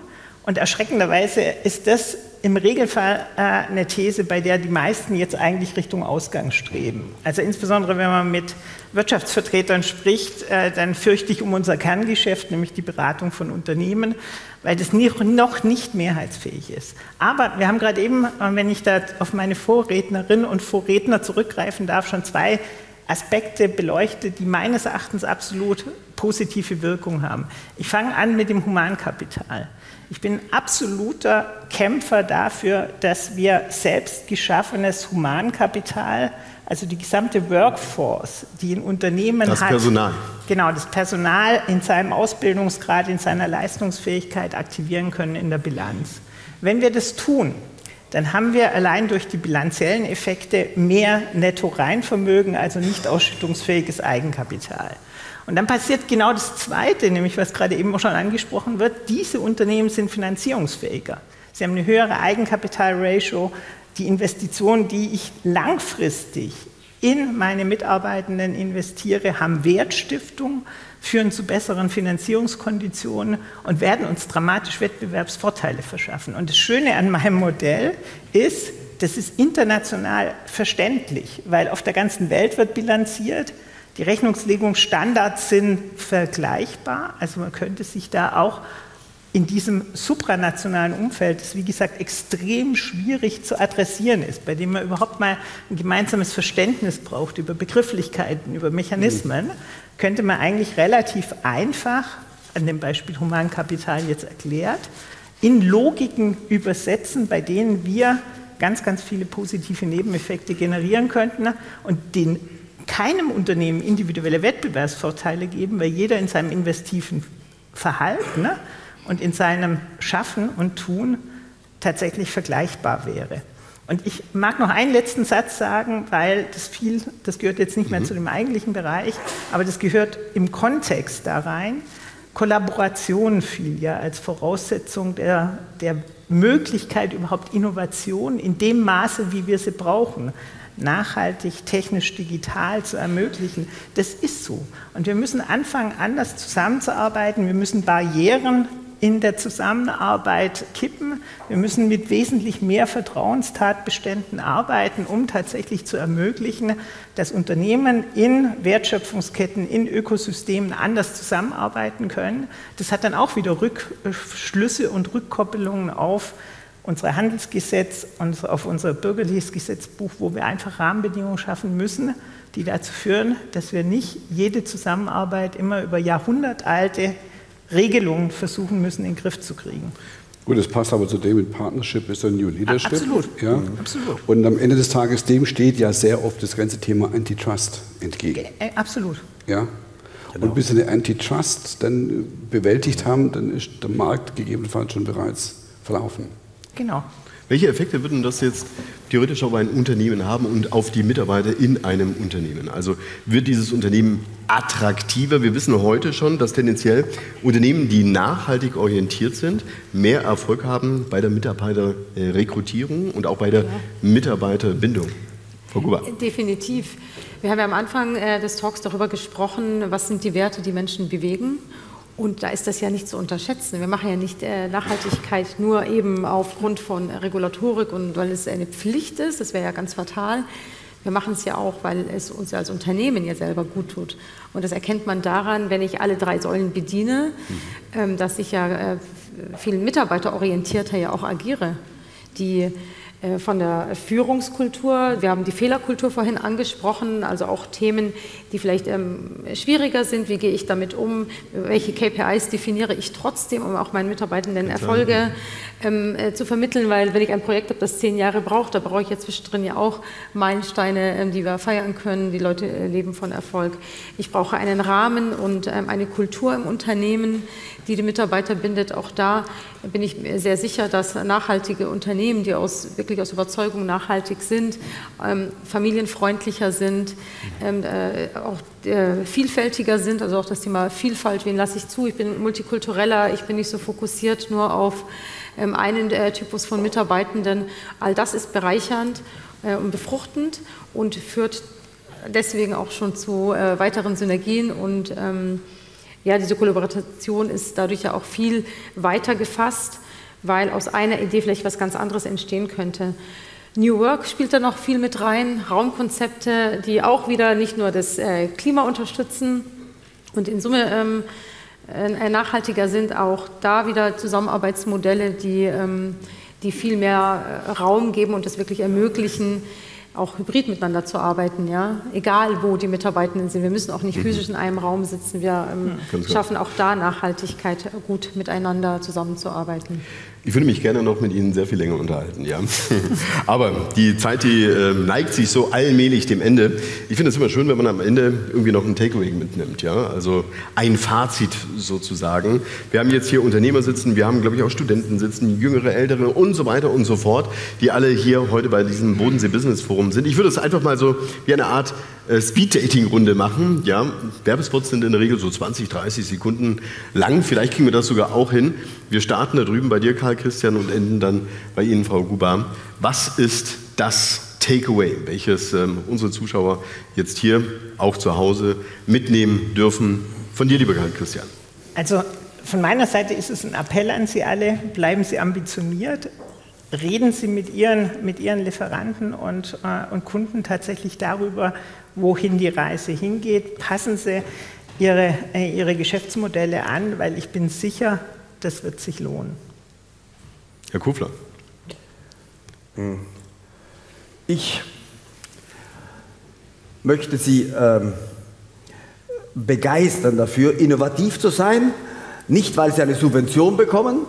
Und erschreckenderweise ist das im Regelfall äh, eine These, bei der die meisten jetzt eigentlich Richtung Ausgang streben. Also insbesondere wenn man mit Wirtschaftsvertretern spricht, äh, dann fürchte ich um unser Kerngeschäft, nämlich die Beratung von Unternehmen, weil das noch nicht mehrheitsfähig ist. Aber wir haben gerade eben, äh, wenn ich da auf meine Vorrednerinnen und Vorredner zurückgreifen darf, schon zwei Aspekte beleuchtet, die meines Erachtens absolut positive Wirkung haben. Ich fange an mit dem Humankapital. Ich bin absoluter Kämpfer dafür, dass wir selbst geschaffenes Humankapital, also die gesamte Workforce, die in Unternehmen
das
hat,
Personal.
genau das Personal in seinem Ausbildungsgrad, in seiner Leistungsfähigkeit aktivieren können in der Bilanz. Wenn wir das tun, dann haben wir allein durch die bilanziellen Effekte mehr Netto-Reinvermögen, also nicht ausschüttungsfähiges Eigenkapital. Und dann passiert genau das Zweite, nämlich was gerade eben auch schon angesprochen wird, diese Unternehmen sind finanzierungsfähiger. Sie haben eine höhere Eigenkapitalratio. Die Investitionen, die ich langfristig in meine Mitarbeitenden investiere, haben Wertstiftung führen zu besseren Finanzierungskonditionen und werden uns dramatisch Wettbewerbsvorteile verschaffen. Und das Schöne an meinem Modell ist, das ist international verständlich, weil auf der ganzen Welt wird bilanziert. Die Rechnungslegungsstandards sind vergleichbar, also man könnte sich da auch in diesem supranationalen Umfeld, das wie gesagt extrem schwierig zu adressieren ist, bei dem man überhaupt mal ein gemeinsames Verständnis braucht über Begrifflichkeiten, über Mechanismen, könnte man eigentlich relativ einfach, an dem Beispiel Humankapital jetzt erklärt, in Logiken übersetzen, bei denen wir ganz, ganz viele positive Nebeneffekte generieren könnten und den keinem Unternehmen individuelle Wettbewerbsvorteile geben, weil jeder in seinem investiven Verhalten ne, und in seinem Schaffen und Tun tatsächlich vergleichbar wäre. Und ich mag noch einen letzten Satz sagen, weil das viel, das gehört jetzt nicht mehr mhm. zu dem eigentlichen Bereich, aber das gehört im Kontext da rein. Kollaboration fiel ja als Voraussetzung der, der Möglichkeit überhaupt Innovation in dem Maße, wie wir sie brauchen, nachhaltig, technisch, digital zu ermöglichen. Das ist so. Und wir müssen anfangen, anders zusammenzuarbeiten. Wir müssen Barrieren in der Zusammenarbeit kippen. Wir müssen mit wesentlich mehr Vertrauenstatbeständen arbeiten, um tatsächlich zu ermöglichen, dass Unternehmen in Wertschöpfungsketten, in Ökosystemen anders zusammenarbeiten können. Das hat dann auch wieder Rückschlüsse und Rückkoppelungen auf unser Handelsgesetz und auf unser bürgerliches Gesetzbuch, wo wir einfach Rahmenbedingungen schaffen müssen, die dazu führen, dass wir nicht jede Zusammenarbeit immer über jahrhundertalte Regelungen versuchen müssen, in den Griff zu kriegen.
Gut, das passt aber zu dem mit Partnership ist ein New Leadership.
Absolut.
Ja? Absolut. Und am Ende des Tages, dem steht ja sehr oft das ganze Thema Antitrust entgegen.
Äh, absolut.
Ja. Genau. Und bis sie den Antitrust dann bewältigt haben, dann ist der Markt gegebenenfalls schon bereits verlaufen.
Genau.
Welche Effekte würden das jetzt theoretisch auf ein Unternehmen haben und auf die Mitarbeiter in einem Unternehmen? Also wird dieses Unternehmen attraktiver? Wir wissen heute schon, dass tendenziell Unternehmen, die nachhaltig orientiert sind, mehr Erfolg haben bei der Mitarbeiterrekrutierung und auch bei der Mitarbeiterbindung. Frau Guber.
Definitiv. Wir haben ja am Anfang äh, des Talks darüber gesprochen, was sind die Werte, die Menschen bewegen. Und da ist das ja nicht zu unterschätzen. Wir machen ja nicht äh, Nachhaltigkeit nur eben aufgrund von Regulatorik und weil es eine Pflicht ist, das wäre ja ganz fatal. Wir machen es ja auch, weil es uns als Unternehmen ja selber gut tut. Und das erkennt man daran, wenn ich alle drei Säulen bediene, mhm. ähm, dass ich ja äh, viel mitarbeiterorientierter ja auch agiere. Die von der Führungskultur. Wir haben die Fehlerkultur vorhin angesprochen, also auch Themen, die vielleicht ähm, schwieriger sind. Wie gehe ich damit um? Welche KPIs definiere ich trotzdem, um auch meinen Mitarbeitenden Erfolge ähm, äh, zu vermitteln? Weil wenn ich ein Projekt habe, das zehn Jahre braucht, da brauche ich ja zwischendrin ja auch Meilensteine, ähm, die wir feiern können. Die Leute äh, leben von Erfolg. Ich brauche einen Rahmen und ähm, eine Kultur im Unternehmen, die die Mitarbeiter bindet. Auch da bin ich sehr sicher, dass nachhaltige Unternehmen, die aus, wirklich aus Überzeugung nachhaltig sind, ähm, familienfreundlicher sind, ähm, äh, auch äh, vielfältiger sind. Also auch das Thema Vielfalt, wen lasse ich zu? Ich bin multikultureller, ich bin nicht so fokussiert nur auf ähm, einen äh, Typus von Mitarbeitenden. All das ist bereichernd äh, und befruchtend und führt deswegen auch schon zu äh, weiteren Synergien und ähm, ja, diese Kollaboration ist dadurch ja auch viel weiter gefasst, weil aus einer Idee vielleicht was ganz anderes entstehen könnte. New Work spielt da noch viel mit rein, Raumkonzepte, die auch wieder nicht nur das äh, Klima unterstützen und in Summe ähm, äh, nachhaltiger sind, auch da wieder Zusammenarbeitsmodelle, die, ähm, die viel mehr äh, Raum geben und es wirklich ermöglichen, auch hybrid miteinander zu arbeiten, ja, egal wo die Mitarbeitenden sind. Wir müssen auch nicht mhm. physisch in einem Raum sitzen. Wir ähm, ja, schaffen auch da Nachhaltigkeit, gut miteinander zusammenzuarbeiten.
Ich würde mich gerne noch mit Ihnen sehr viel länger unterhalten, ja. Aber die Zeit, die äh, neigt sich so allmählich dem Ende. Ich finde es immer schön, wenn man am Ende irgendwie noch ein Takeaway mitnimmt, ja. Also ein Fazit sozusagen. Wir haben jetzt hier Unternehmer sitzen, wir haben, glaube ich, auch Studenten sitzen, jüngere, ältere und so weiter und so fort, die alle hier heute bei diesem Bodensee Business Forum sind. Ich würde es einfach mal so wie eine Art äh, Speed-Dating-Runde machen. Ja, Werbespots sind in der Regel so 20, 30 Sekunden lang. Vielleicht kriegen wir das sogar auch hin. Wir starten da drüben bei dir, Karl Christian, und enden dann bei Ihnen, Frau Gubar. Was ist das Takeaway, welches ähm, unsere Zuschauer jetzt hier auch zu Hause mitnehmen dürfen? Von dir, lieber Karl Christian.
Also von meiner Seite ist es ein Appell an Sie alle, bleiben Sie ambitioniert, reden Sie mit Ihren, mit Ihren Lieferanten und, äh, und Kunden tatsächlich darüber, wohin die Reise hingeht. Passen Sie Ihre, äh, Ihre Geschäftsmodelle an, weil ich bin sicher, das wird sich lohnen.
Herr Kufler.
Hm. Ich möchte Sie ähm, begeistern dafür, innovativ zu sein, nicht weil Sie eine Subvention bekommen,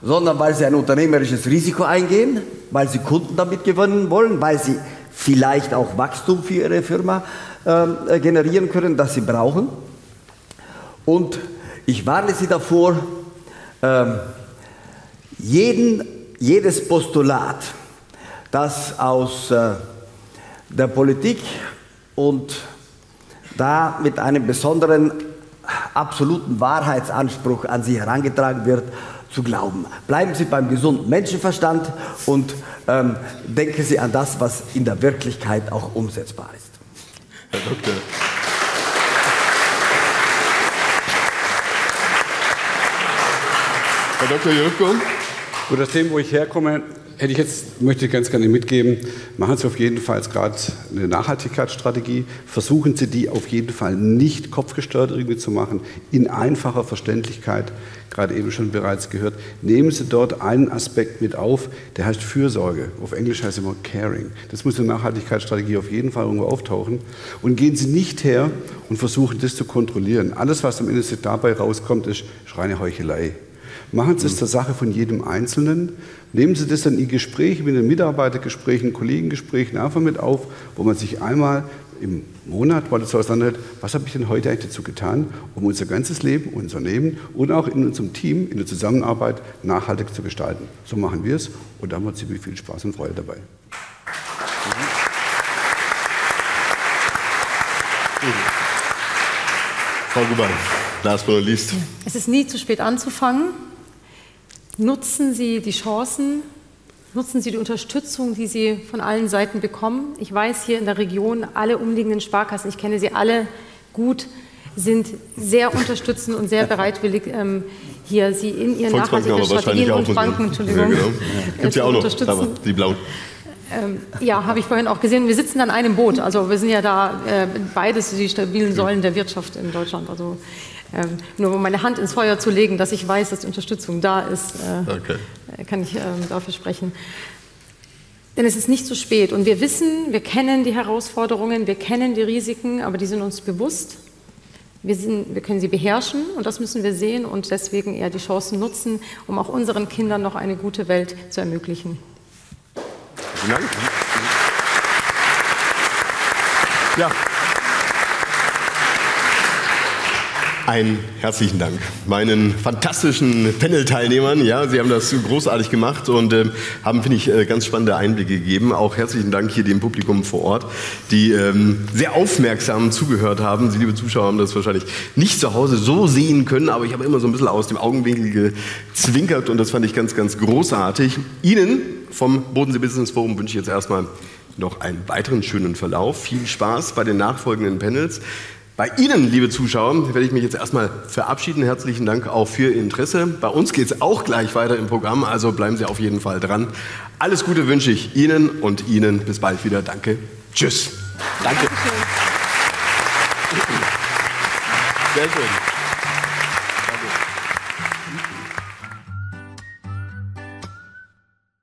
sondern weil Sie ein unternehmerisches Risiko eingehen, weil Sie Kunden damit gewinnen wollen, weil Sie vielleicht auch Wachstum für ihre Firma äh, generieren können, das sie brauchen. Und ich warne Sie davor, äh, jeden, jedes Postulat, das aus äh, der Politik und da mit einem besonderen absoluten Wahrheitsanspruch an Sie herangetragen wird, zu glauben. Bleiben Sie beim gesunden Menschenverstand und ähm, denken Sie an das, was in der Wirklichkeit auch umsetzbar ist. Herr Doktor.
Herr Dr. Jürgen. Gut, das Thema, wo ich herkomme, hätte ich jetzt, möchte ich ganz gerne mitgeben, machen Sie auf jeden Fall gerade eine Nachhaltigkeitsstrategie, versuchen Sie die auf jeden Fall nicht kopfgesteuert irgendwie zu machen, in einfacher Verständlichkeit, gerade eben schon bereits gehört, nehmen Sie dort einen Aspekt mit auf, der heißt Fürsorge, auf Englisch heißt immer Caring. Das muss in der Nachhaltigkeitsstrategie auf jeden Fall irgendwo auftauchen und gehen Sie nicht her und versuchen das zu kontrollieren. Alles, was am Ende dabei rauskommt, ist reine Heuchelei. Machen Sie es zur Sache von jedem Einzelnen. Nehmen Sie das dann in Gespräche, mit den Mitarbeitergesprächen, Kollegengesprächen einfach mit auf, wo man sich einmal im Monat mal das auseinanderhält, was habe ich denn heute eigentlich dazu getan, um unser ganzes Leben, unser Leben und auch in unserem Team, in der Zusammenarbeit nachhaltig zu gestalten. So machen wir es und da haben wir ziemlich viel Spaß und Freude dabei.
Frau Guban, last but not least.
Es ist nie zu spät anzufangen nutzen Sie die Chancen, Nutzen Sie die Unterstützung, die Sie von allen Seiten bekommen. Ich weiß hier in der Region, alle umliegenden Sparkassen, ich kenne sie alle gut, sind sehr unterstützend und sehr bereitwillig, ähm, hier Sie in Ihren nachhaltigen Strategien und Banken, Entschuldigung, ja, genau.
ja. Gibt ja auch noch, aber die blauen.
Ähm, ja, habe ich vorhin auch gesehen. Wir sitzen an einem Boot. Also wir sind ja da äh, beides die stabilen Säulen der Wirtschaft in Deutschland. Also ähm, nur um meine Hand ins Feuer zu legen, dass ich weiß, dass die Unterstützung da ist, äh, okay. kann ich ähm, dafür sprechen. Denn es ist nicht zu spät und wir wissen, wir kennen die Herausforderungen, wir kennen die Risiken, aber die sind uns bewusst. Wir, sind, wir können sie beherrschen und das müssen wir sehen und deswegen eher die Chancen nutzen, um auch unseren Kindern noch eine gute Welt zu ermöglichen. Vielen Dank.
Ja. Einen herzlichen Dank meinen fantastischen Panel-Teilnehmern. Ja, Sie haben das großartig gemacht und äh, haben, finde ich, äh, ganz spannende Einblicke gegeben. Auch herzlichen Dank hier dem Publikum vor Ort, die ähm, sehr aufmerksam zugehört haben. Sie, liebe Zuschauer, haben das wahrscheinlich nicht zu Hause so sehen können, aber ich habe immer so ein bisschen aus dem Augenwinkel gezwinkert und das fand ich ganz, ganz großartig. Ihnen vom Bodensee Business Forum wünsche ich jetzt erstmal noch einen weiteren schönen Verlauf. Viel Spaß bei den nachfolgenden Panels. Bei Ihnen, liebe Zuschauer, werde ich mich jetzt erstmal verabschieden. Herzlichen Dank auch für Ihr Interesse. Bei uns geht es auch gleich weiter im Programm, also bleiben Sie auf jeden Fall dran. Alles Gute wünsche ich Ihnen und Ihnen. Bis bald wieder. Danke. Tschüss. Danke. Sehr schön.